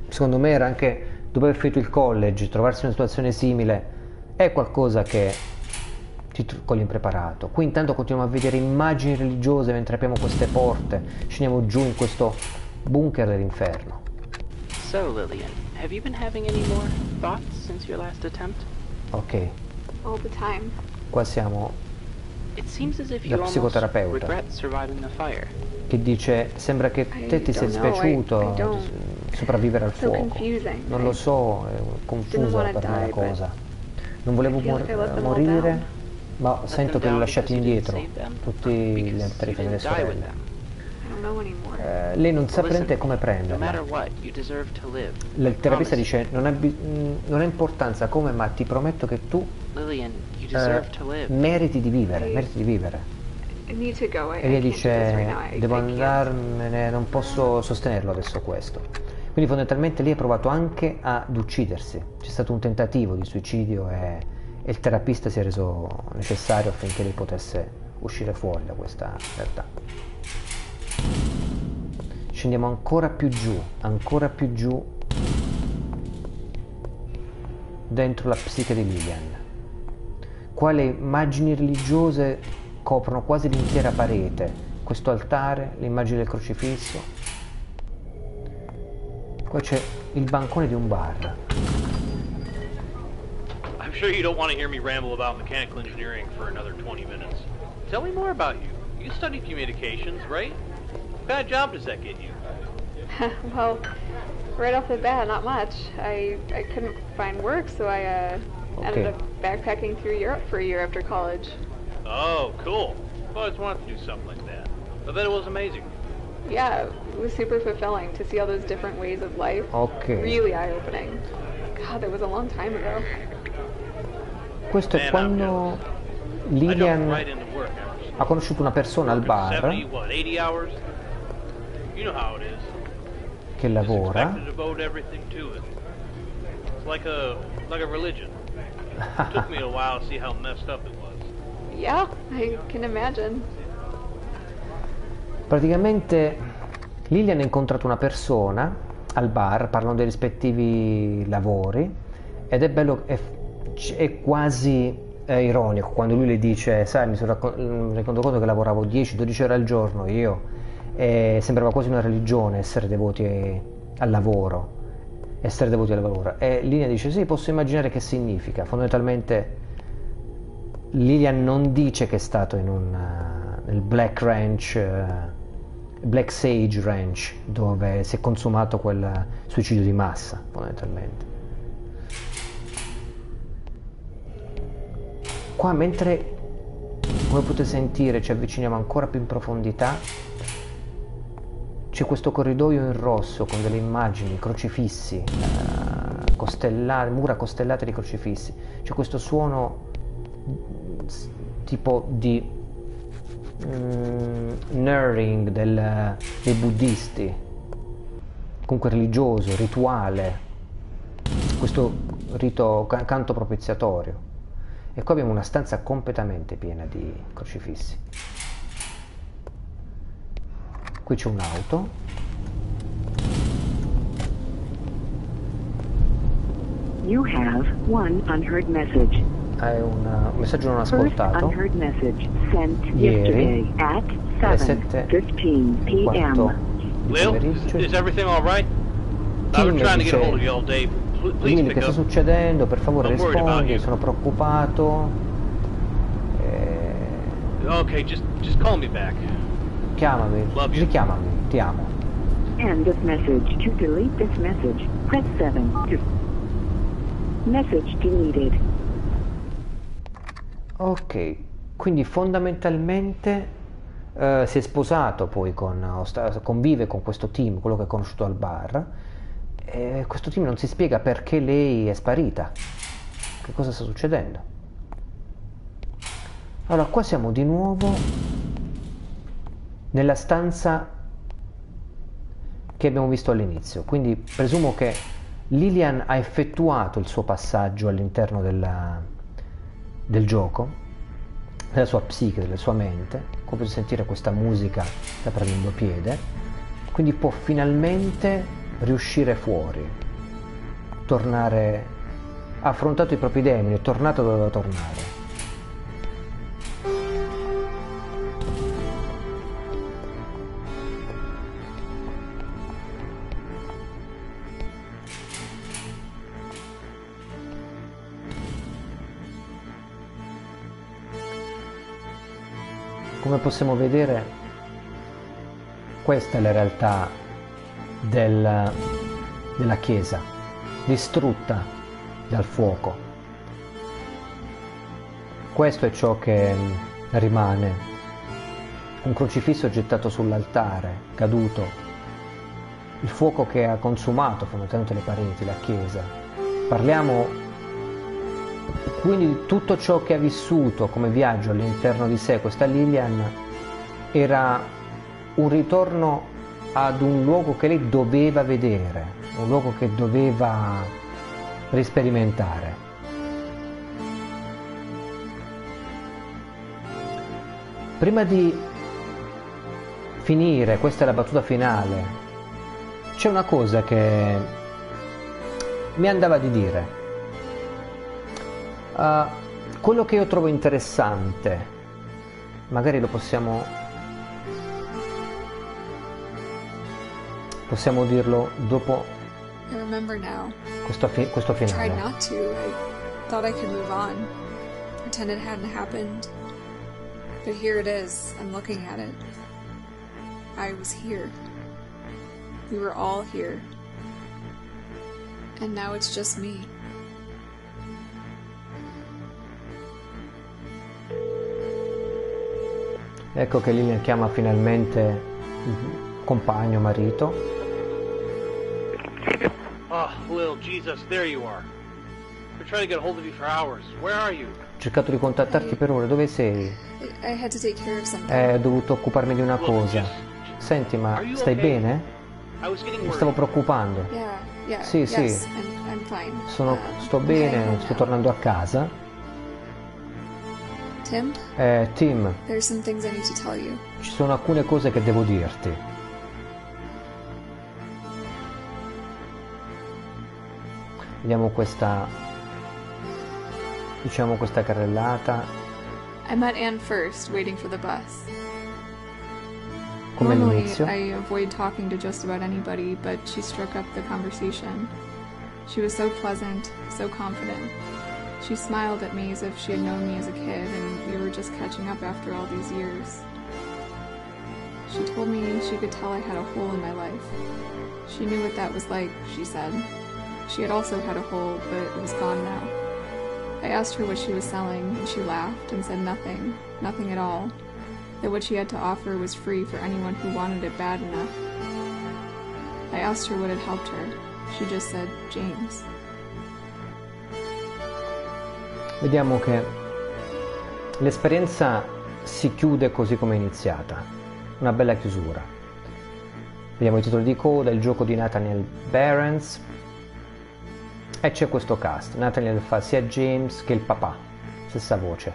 secondo me era anche dopo aver finito il college, trovarsi in una situazione simile è qualcosa che ti tr- coglie impreparato. Qui intanto continuiamo a vedere immagini religiose mentre apriamo queste porte, scendiamo giù in questo bunker dell'inferno. So, Lillian, have you been having any more thoughts since your last attempt? Ok, All the time. qua siamo It seems as if you almost psicoterapeuta. che dice sembra che te ti sia don't know, I- spiaciuto I don't. s- sopravvivere al So fuoco. confusing. Non lo so, è confusa wanna per me la cosa. Non volevo mor- morire, down. Ma sento che li ho lasciati indietro, tutti Or gli altri e die with sorelle. Eh, lei non sa praticamente come prenderla. Il terapista dice non mh, non ha importanza come, ma ti prometto che tu eh, meriti di vivere, meriti di vivere. I need to go. I, E lei dice devo andarmene, non posso sostenerlo adesso questo. Quindi fondamentalmente lei ha provato anche ad uccidersi. C'è stato un tentativo di suicidio e, e il terapista si è reso necessario affinché lei potesse uscire fuori da questa realtà. Scendiamo ancora più giù, ancora più giù dentro la psiche di Lilian. Qua le immagini religiose coprono quasi l'intera parete. Questo altare, l'immagine del crocifisso. Qua c'è il bancone di un bar. I'm sure you don't want to hear me ramble about mechanical engineering for another 20 minutes. Tell me more about you. You studied communications, right? What kind of job does that get you? well, right off the bat, not much. I I couldn't find work, so I uh, ended up backpacking through Europe for a year after college. Oh, cool. I've always wanted to do something like that. I bet it was amazing. Yeah, it was super fulfilling to see all those different ways of life. Ok. Really eye-opening. God, that was a long time ago. Questo è quando Lilian ha conosciuto una persona al bar 70, what, 80 hours? You know how it is. che lavora. Yeah, I can imagine. Praticamente Lilian ha incontrato una persona al bar, parlano dei rispettivi lavori ed è bello, è, è quasi eh, ironico quando lui le dice, sai, mi sono racco- mi rendo conto che lavoravo 10-12 ore al giorno io e sembrava quasi una religione essere devoti al lavoro, essere devoti al lavoro. E Lilian dice, sì, posso immaginare che significa. Fondamentalmente Lilian non dice che è stato in un, eh, nel Black Ranch, eh, Black Sage Ranch, dove si è consumato quel suicidio di massa, fondamentalmente. Qua mentre, come potete sentire, ci avviciniamo ancora più in profondità, c'è questo corridoio in rosso con delle immagini, crocifissi, eh, costella- mura costellate di crocifissi. C'è questo suono mm, tipo di mm, nurring del- dei buddisti, comunque religioso, rituale, questo rito ca- canto propiziatorio. E qua abbiamo una stanza completamente piena di crocifissi. Qui c'è un'auto. You have one unheard message. È un messaggio non First ascoltato. unheard message sent Ieri, yesterday at alle 7 7:15 e un quarto p.m. di Lil, is, everything all right? I've been trying to get a hold of you all day. Pick che sta succedendo? Per favore rispondi, sono preoccupato. Eh, Okay, just just call me back. chiamami, richiamami, ti amo. End of message. To delete this message, press 7. To message deleted. Ok, quindi fondamentalmente eh, si è sposato poi con, convive con questo team, quello che ha conosciuto al bar, e questo team non si spiega perché lei è sparita. Che cosa sta succedendo? Allora, qua siamo di nuovo nella stanza che abbiamo visto all'inizio, quindi presumo che Lilian ha effettuato il suo passaggio all'interno del gioco, della sua psiche, della sua mente, come potete sentire questa musica sta prendendo piede, quindi può finalmente riuscire fuori, tornare, ha affrontato i propri demoni, è tornato dove doveva tornare. Come possiamo vedere, questa è la realtà del- della Chiesa, distrutta dal fuoco. Questo è ciò che mm, rimane. Un crocifisso gettato sull'altare, caduto, il fuoco che ha consumato fondamentalmente le pareti, la Chiesa. Parliamo quindi di tutto ciò che ha vissuto come viaggio all'interno di sé questa Lilian era un ritorno ad un luogo che lei doveva vedere, un luogo che doveva risperimentare. Prima di finire, questa è la battuta finale, c'è una cosa che mi andava di dire. Uh, quello che io trovo interessante, magari lo possiamo, possiamo dirlo dopo questo, fi- questo finale. But here it is. I'm looking at it. I was here. We were all here. And now it's just me. Ecco che Lilian chiama finalmente il compagno, marito. Ho cercato di contattarti per ore, dove sei? I, I had to take care of something. Eh, ho dovuto occuparmi di una cosa. Senti, ma stai okay? bene? I was getting Mi stavo preoccupando. Yeah, yeah. Sì, sì. yes, I'm, I'm fine. Sono- Um, sto bene, sto tornando a casa. Tim, Eh, Tim, there's some things I need to tell you. ci sono alcune cose che devo dirti. Vediamo questa, diciamo questa carrellata, I met Anne first, waiting for the bus. come Normally, all'inizio. I avoid talking to just about anybody, but she struck up the conversation. She was so pleasant, so confident. She smiled at me as if she had known me as a kid, and we were just catching up after all these years. She told me she could tell I had a hole in my life. She knew what that was like, she said. She had also had a hole, but it was gone now. I asked her what she was selling, and she laughed and said nothing, nothing at all that what she had to offer was free for anyone who wanted it bad enough. I asked her what had helped her. She just said, James. Vediamo che l'esperienza si chiude così come è iniziata, una bella chiusura. Vediamo i titoli di coda, il gioco di Nathaniel Behrens e c'è questo cast. Nathaniel fa sia James che il papà, stessa voce.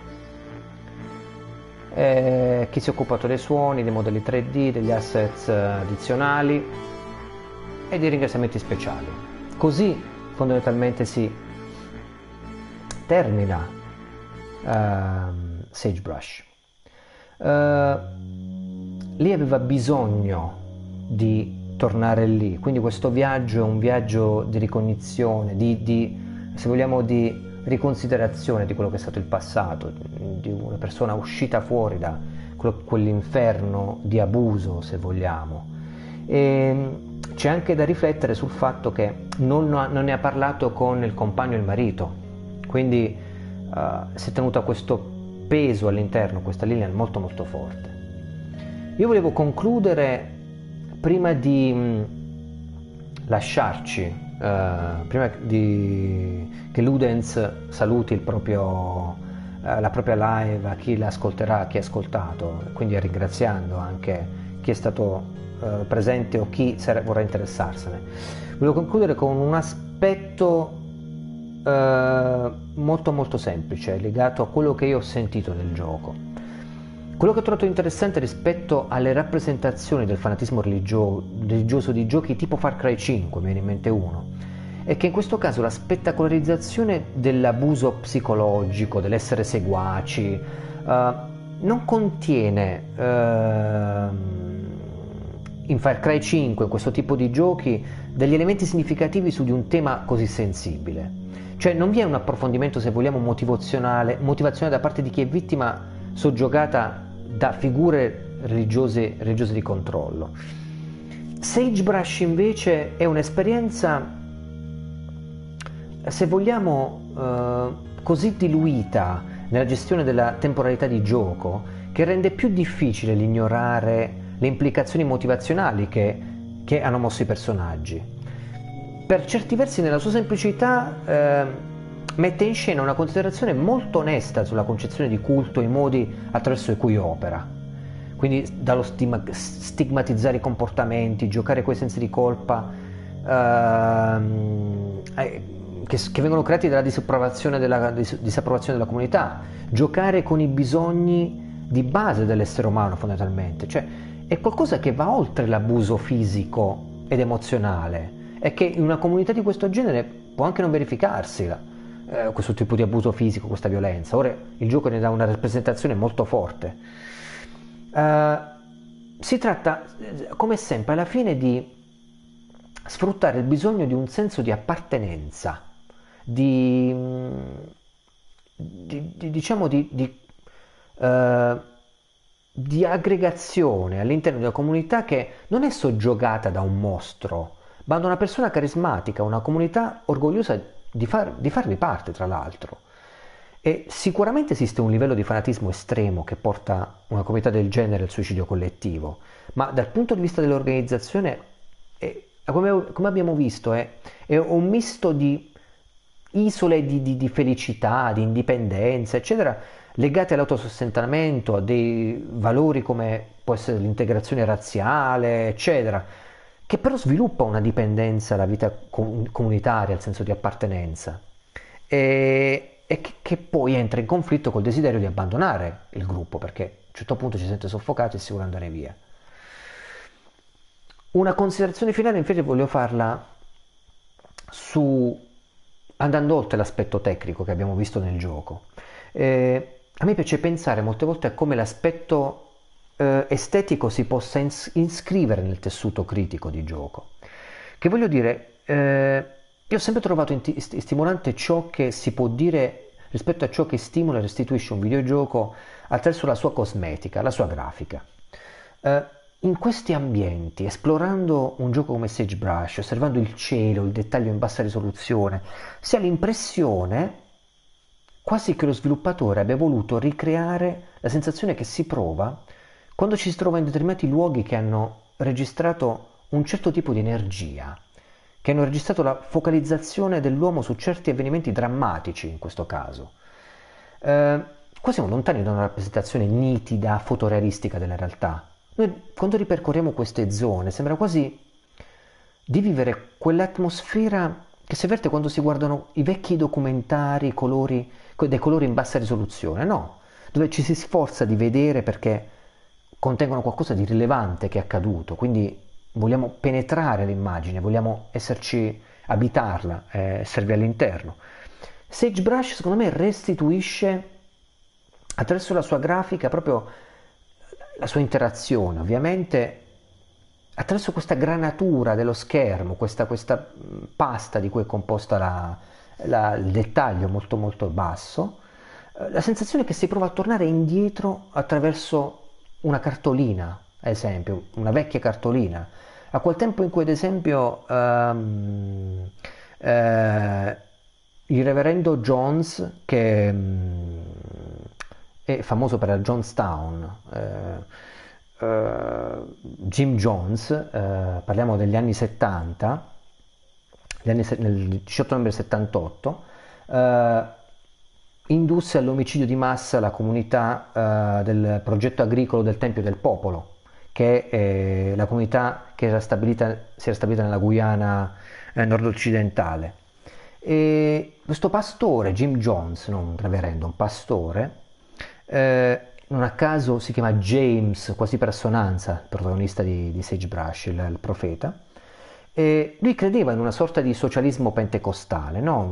Eh, chi si è occupato dei suoni, dei modelli 3D, degli assets addizionali e dei ringraziamenti speciali. Così fondamentalmente si termina uh, Sagebrush. Uh, lei aveva bisogno di tornare lì, quindi questo viaggio è un viaggio di ricognizione, di, di, se vogliamo, di riconsiderazione di quello che è stato il passato, di una persona uscita fuori da quell'inferno di abuso, se vogliamo. E c'è anche da riflettere sul fatto che non, non ne ha parlato con il compagno e il marito, quindi uh, si è tenuto a questo peso all'interno, questa linea molto molto forte. Io volevo concludere prima di mm, lasciarci, uh, prima di, che Ludens saluti proprio, uh, la propria live a chi l'ascolterà, a chi ha ascoltato, quindi ringraziando anche chi è stato uh, presente o chi vorrà interessarsene. Volevo concludere con un aspetto molto molto semplice, legato a quello che io ho sentito nel gioco. Quello che ho trovato interessante rispetto alle rappresentazioni del fanatismo religio- religioso di giochi tipo Far Cry 5, mi viene in mente uno, è che in questo caso la spettacolarizzazione dell'abuso psicologico, dell'essere seguaci, uh, non contiene uh, in Far Cry 5, in questo tipo di giochi, degli elementi significativi su di un tema così sensibile. Cioè non vi è un approfondimento, se vogliamo, motivazionale, motivazionale da parte di chi è vittima soggiogata da figure religiose, religiose di controllo. Sagebrush invece è un'esperienza, se vogliamo, eh, così diluita nella gestione della temporalità di gioco che rende più difficile l'ignorare le implicazioni motivazionali che, che hanno mosso i personaggi. Per certi versi, nella sua semplicità, eh, mette in scena una considerazione molto onesta sulla concezione di culto e i modi attraverso cui opera. Quindi dallo stigma- stigmatizzare i comportamenti, giocare coi sensi di colpa ehm, eh, che, che, vengono creati dalla disapprovazione della, dis- disapprovazione della comunità, giocare con i bisogni di base dell'essere umano fondamentalmente, cioè è qualcosa che va oltre l'abuso fisico ed emozionale. E che in una comunità di questo genere può anche non verificarsi eh, questo tipo di abuso fisico, questa violenza. Ora il gioco ne dà una rappresentazione molto forte. Uh, si tratta, come sempre, alla fine di sfruttare il bisogno di un senso di appartenenza, di, di, di diciamo di, di, uh, di aggregazione all'interno di una comunità che non è soggiogata da un mostro, ma da una persona carismatica, una comunità orgogliosa di, far, di farvi parte, tra l'altro. E sicuramente esiste un livello di fanatismo estremo che porta una comunità del genere al suicidio collettivo, ma dal punto di vista dell'organizzazione, è, come, come, abbiamo visto, è, è, un misto di isole di, di, di felicità, di indipendenza, eccetera, legate all'autosostentamento, a dei valori come può essere l'integrazione razziale, eccetera che però sviluppa una dipendenza alla vita comunitaria, al senso di appartenenza, e, e che, che, poi entra in conflitto col desiderio di abbandonare il gruppo, perché a un certo punto ci sente soffocato e si vuole andare via. Una considerazione finale invece voglio farla su, andando oltre l'aspetto tecnico che abbiamo visto nel gioco. Eh, a me piace pensare molte volte a come l'aspetto eh, estetico si possa ins- iscrivere nel tessuto critico di gioco. Che voglio dire, eh, io ho sempre trovato inti- stimolante ciò che si può dire rispetto a ciò che stimola e restituisce un videogioco attraverso la sua cosmetica, la sua grafica. Eh, in questi ambienti, esplorando un gioco come Sagebrush, osservando il cielo, il dettaglio in bassa risoluzione, si ha l'impressione quasi che lo sviluppatore abbia voluto ricreare la sensazione che si prova quando ci si trova in determinati luoghi che hanno registrato un certo tipo di energia, che hanno registrato la focalizzazione dell'uomo su certi avvenimenti drammatici in questo caso. Eh, qua siamo lontani da una rappresentazione nitida, fotorealistica della realtà. Noi quando ripercorriamo queste zone sembra quasi di vivere quell'atmosfera che si avverte quando si guardano i vecchi documentari, colori dei colori in bassa risoluzione, no, dove ci si sforza di vedere perché contengono qualcosa di rilevante che è accaduto, quindi vogliamo penetrare l'immagine, vogliamo esserci, abitarla, eh, esservi all'interno. Sagebrush secondo me restituisce attraverso la sua grafica proprio la sua interazione, ovviamente attraverso questa granatura dello schermo, questa, questa pasta di cui è composta la, la, il dettaglio molto molto basso, eh, la sensazione che si prova a tornare indietro attraverso una cartolina, ad esempio, una vecchia cartolina, a quel tempo in cui ad esempio um, eh, il reverendo Jones, che um, è famoso per la Jonestown, eh, Uh, Jim Jones, uh, parliamo degli anni 70, anni nel 18 novembre 78, uh, indusse all'omicidio di massa la comunità del progetto agricolo del Tempio del Popolo, che è la comunità che era stabilita, si era stabilita nella Guyana eh, nord-occidentale. E questo pastore, Jim Jones, non un reverendo, un pastore, eh, non a caso si chiama James, quasi per assonanza, il protagonista di, di Sagebrush, il, il, profeta, e lui credeva in una sorta di socialismo pentecostale, no?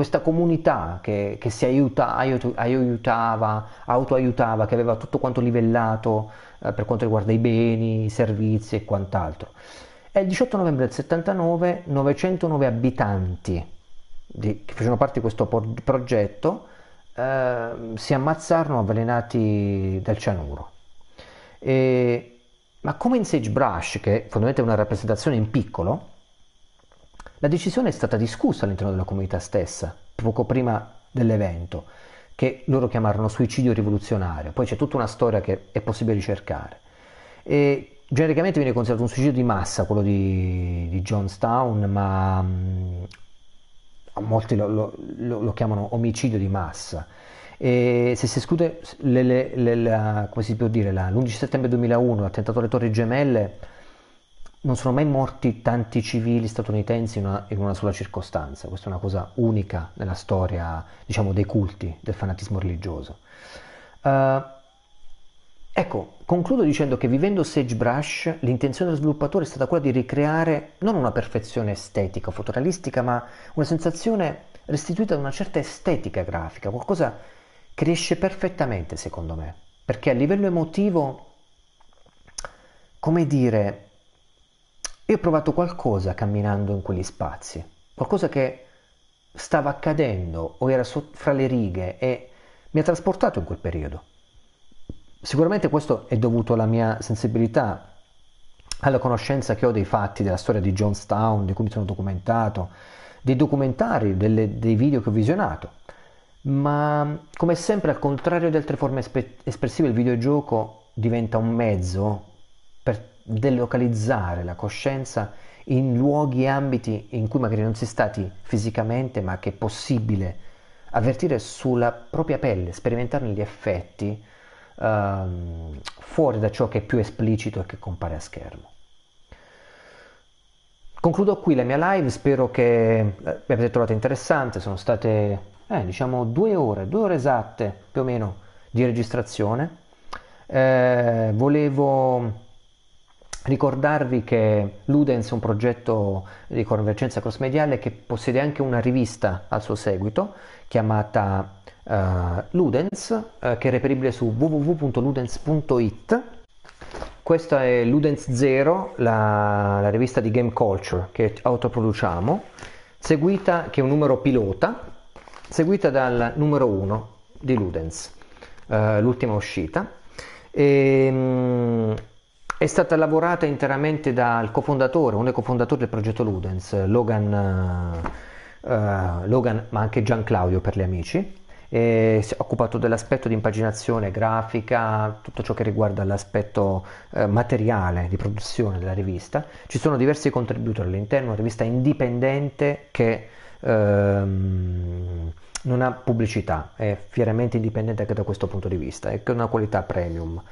Questa comunità che, che si aiuta, aiutava, autoaiutava, che aveva tutto quanto livellato eh, per quanto riguarda i beni, i servizi e quant'altro. È il 18 novembre del 79, 909 abitanti di, che facevano parte di questo progetto eh, si ammazzarono avvelenati dal cianuro. E, ma come in Sagebrush, che è fondamentalmente una rappresentazione in piccolo, la decisione è stata discussa all'interno della comunità stessa, poco prima dell'evento, che loro chiamarono suicidio rivoluzionario. Poi c'è tutta una storia che è possibile ricercare. E genericamente viene considerato un suicidio di massa quello di, di Johnstown, ma mh, molti lo, lo, lo, lo, chiamano omicidio di massa. E se si esclude le, le, le, la, come si può dire, la, l'11 settembre 2001, l'attentato alle Torri Gemelle, non sono mai morti tanti civili statunitensi in una, in una, sola circostanza. Questa è una cosa unica nella storia, diciamo, dei culti, del fanatismo religioso. Uh, ecco, concludo dicendo che vivendo Sagebrush l'intenzione dello sviluppatore è stata quella di ricreare non una perfezione estetica o fotorealistica, ma una sensazione restituita da una certa estetica grafica, qualcosa che riesce perfettamente secondo me, perché a livello emotivo, come dire, io ho provato qualcosa camminando in quegli spazi, qualcosa che stava accadendo o era so- fra le righe e mi ha trasportato in quel periodo. Sicuramente questo è dovuto alla mia sensibilità, alla conoscenza che ho dei fatti della storia di Jonestown, di cui mi sono documentato, dei documentari, delle, dei video che ho visionato. Ma come sempre, al contrario di altre forme espressive, il videogioco diventa un mezzo delocalizzare la coscienza in luoghi e ambiti in cui magari non si è stati fisicamente, ma che è possibile avvertire sulla propria pelle, sperimentarne gli effetti um, fuori da ciò che è più esplicito e che compare a schermo. Concludo qui la mia live, spero che l'abbiate trovata interessante, sono state eh, diciamo due ore, due ore esatte più o meno di registrazione. Eh, volevo Ricordarvi che Ludens è un progetto di convergenza cross-mediale che possiede anche una rivista al suo seguito chiamata uh, Ludens, uh, che è reperibile su www.ludens.it. Questa è Ludens Zero, la, la, rivista di Game Culture che autoproduciamo, seguita, che è un numero pilota, seguita dal numero 1 di Ludens, uh, l'ultima uscita. E, um, è stata lavorata interamente dal cofondatore, uno dei cofondatori del progetto Ludens, Logan, uh, Logan ma anche Gian Claudio per gli amici. E si è occupato dell'aspetto di impaginazione grafica, tutto ciò che riguarda l'aspetto uh, materiale di produzione della rivista. Ci sono diversi contributori all'interno, una rivista indipendente che uh, non ha pubblicità, è fieramente indipendente anche da questo punto di vista, è una qualità premium.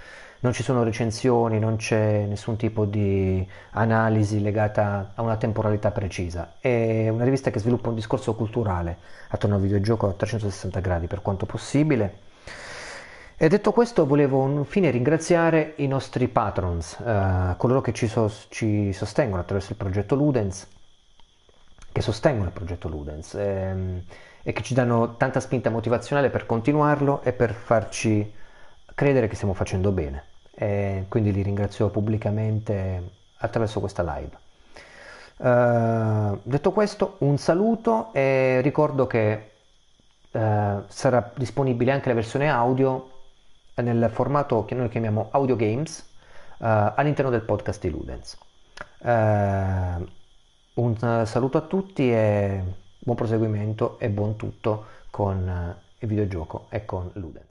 Non ci sono recensioni, non c'è nessun tipo di analisi legata a una temporalità precisa. È una rivista che sviluppa un discorso culturale attorno al videogioco a 360 gradi per quanto possibile. E detto questo, volevo infine ringraziare i nostri patrons, eh, coloro che ci, so- ci, sostengono attraverso il progetto Ludens, che sostengono il progetto Ludens. Ehm, e che ci danno tanta spinta motivazionale per continuarlo e per farci credere che stiamo facendo bene. E quindi li ringrazio pubblicamente attraverso questa live. Uh, detto questo, un saluto e ricordo che uh, sarà disponibile anche la versione audio nel formato che noi chiamiamo Audio Games uh, all'interno del podcast di Ludens. un saluto a tutti e buon proseguimento e buon tutto con il videogioco e con Ludens.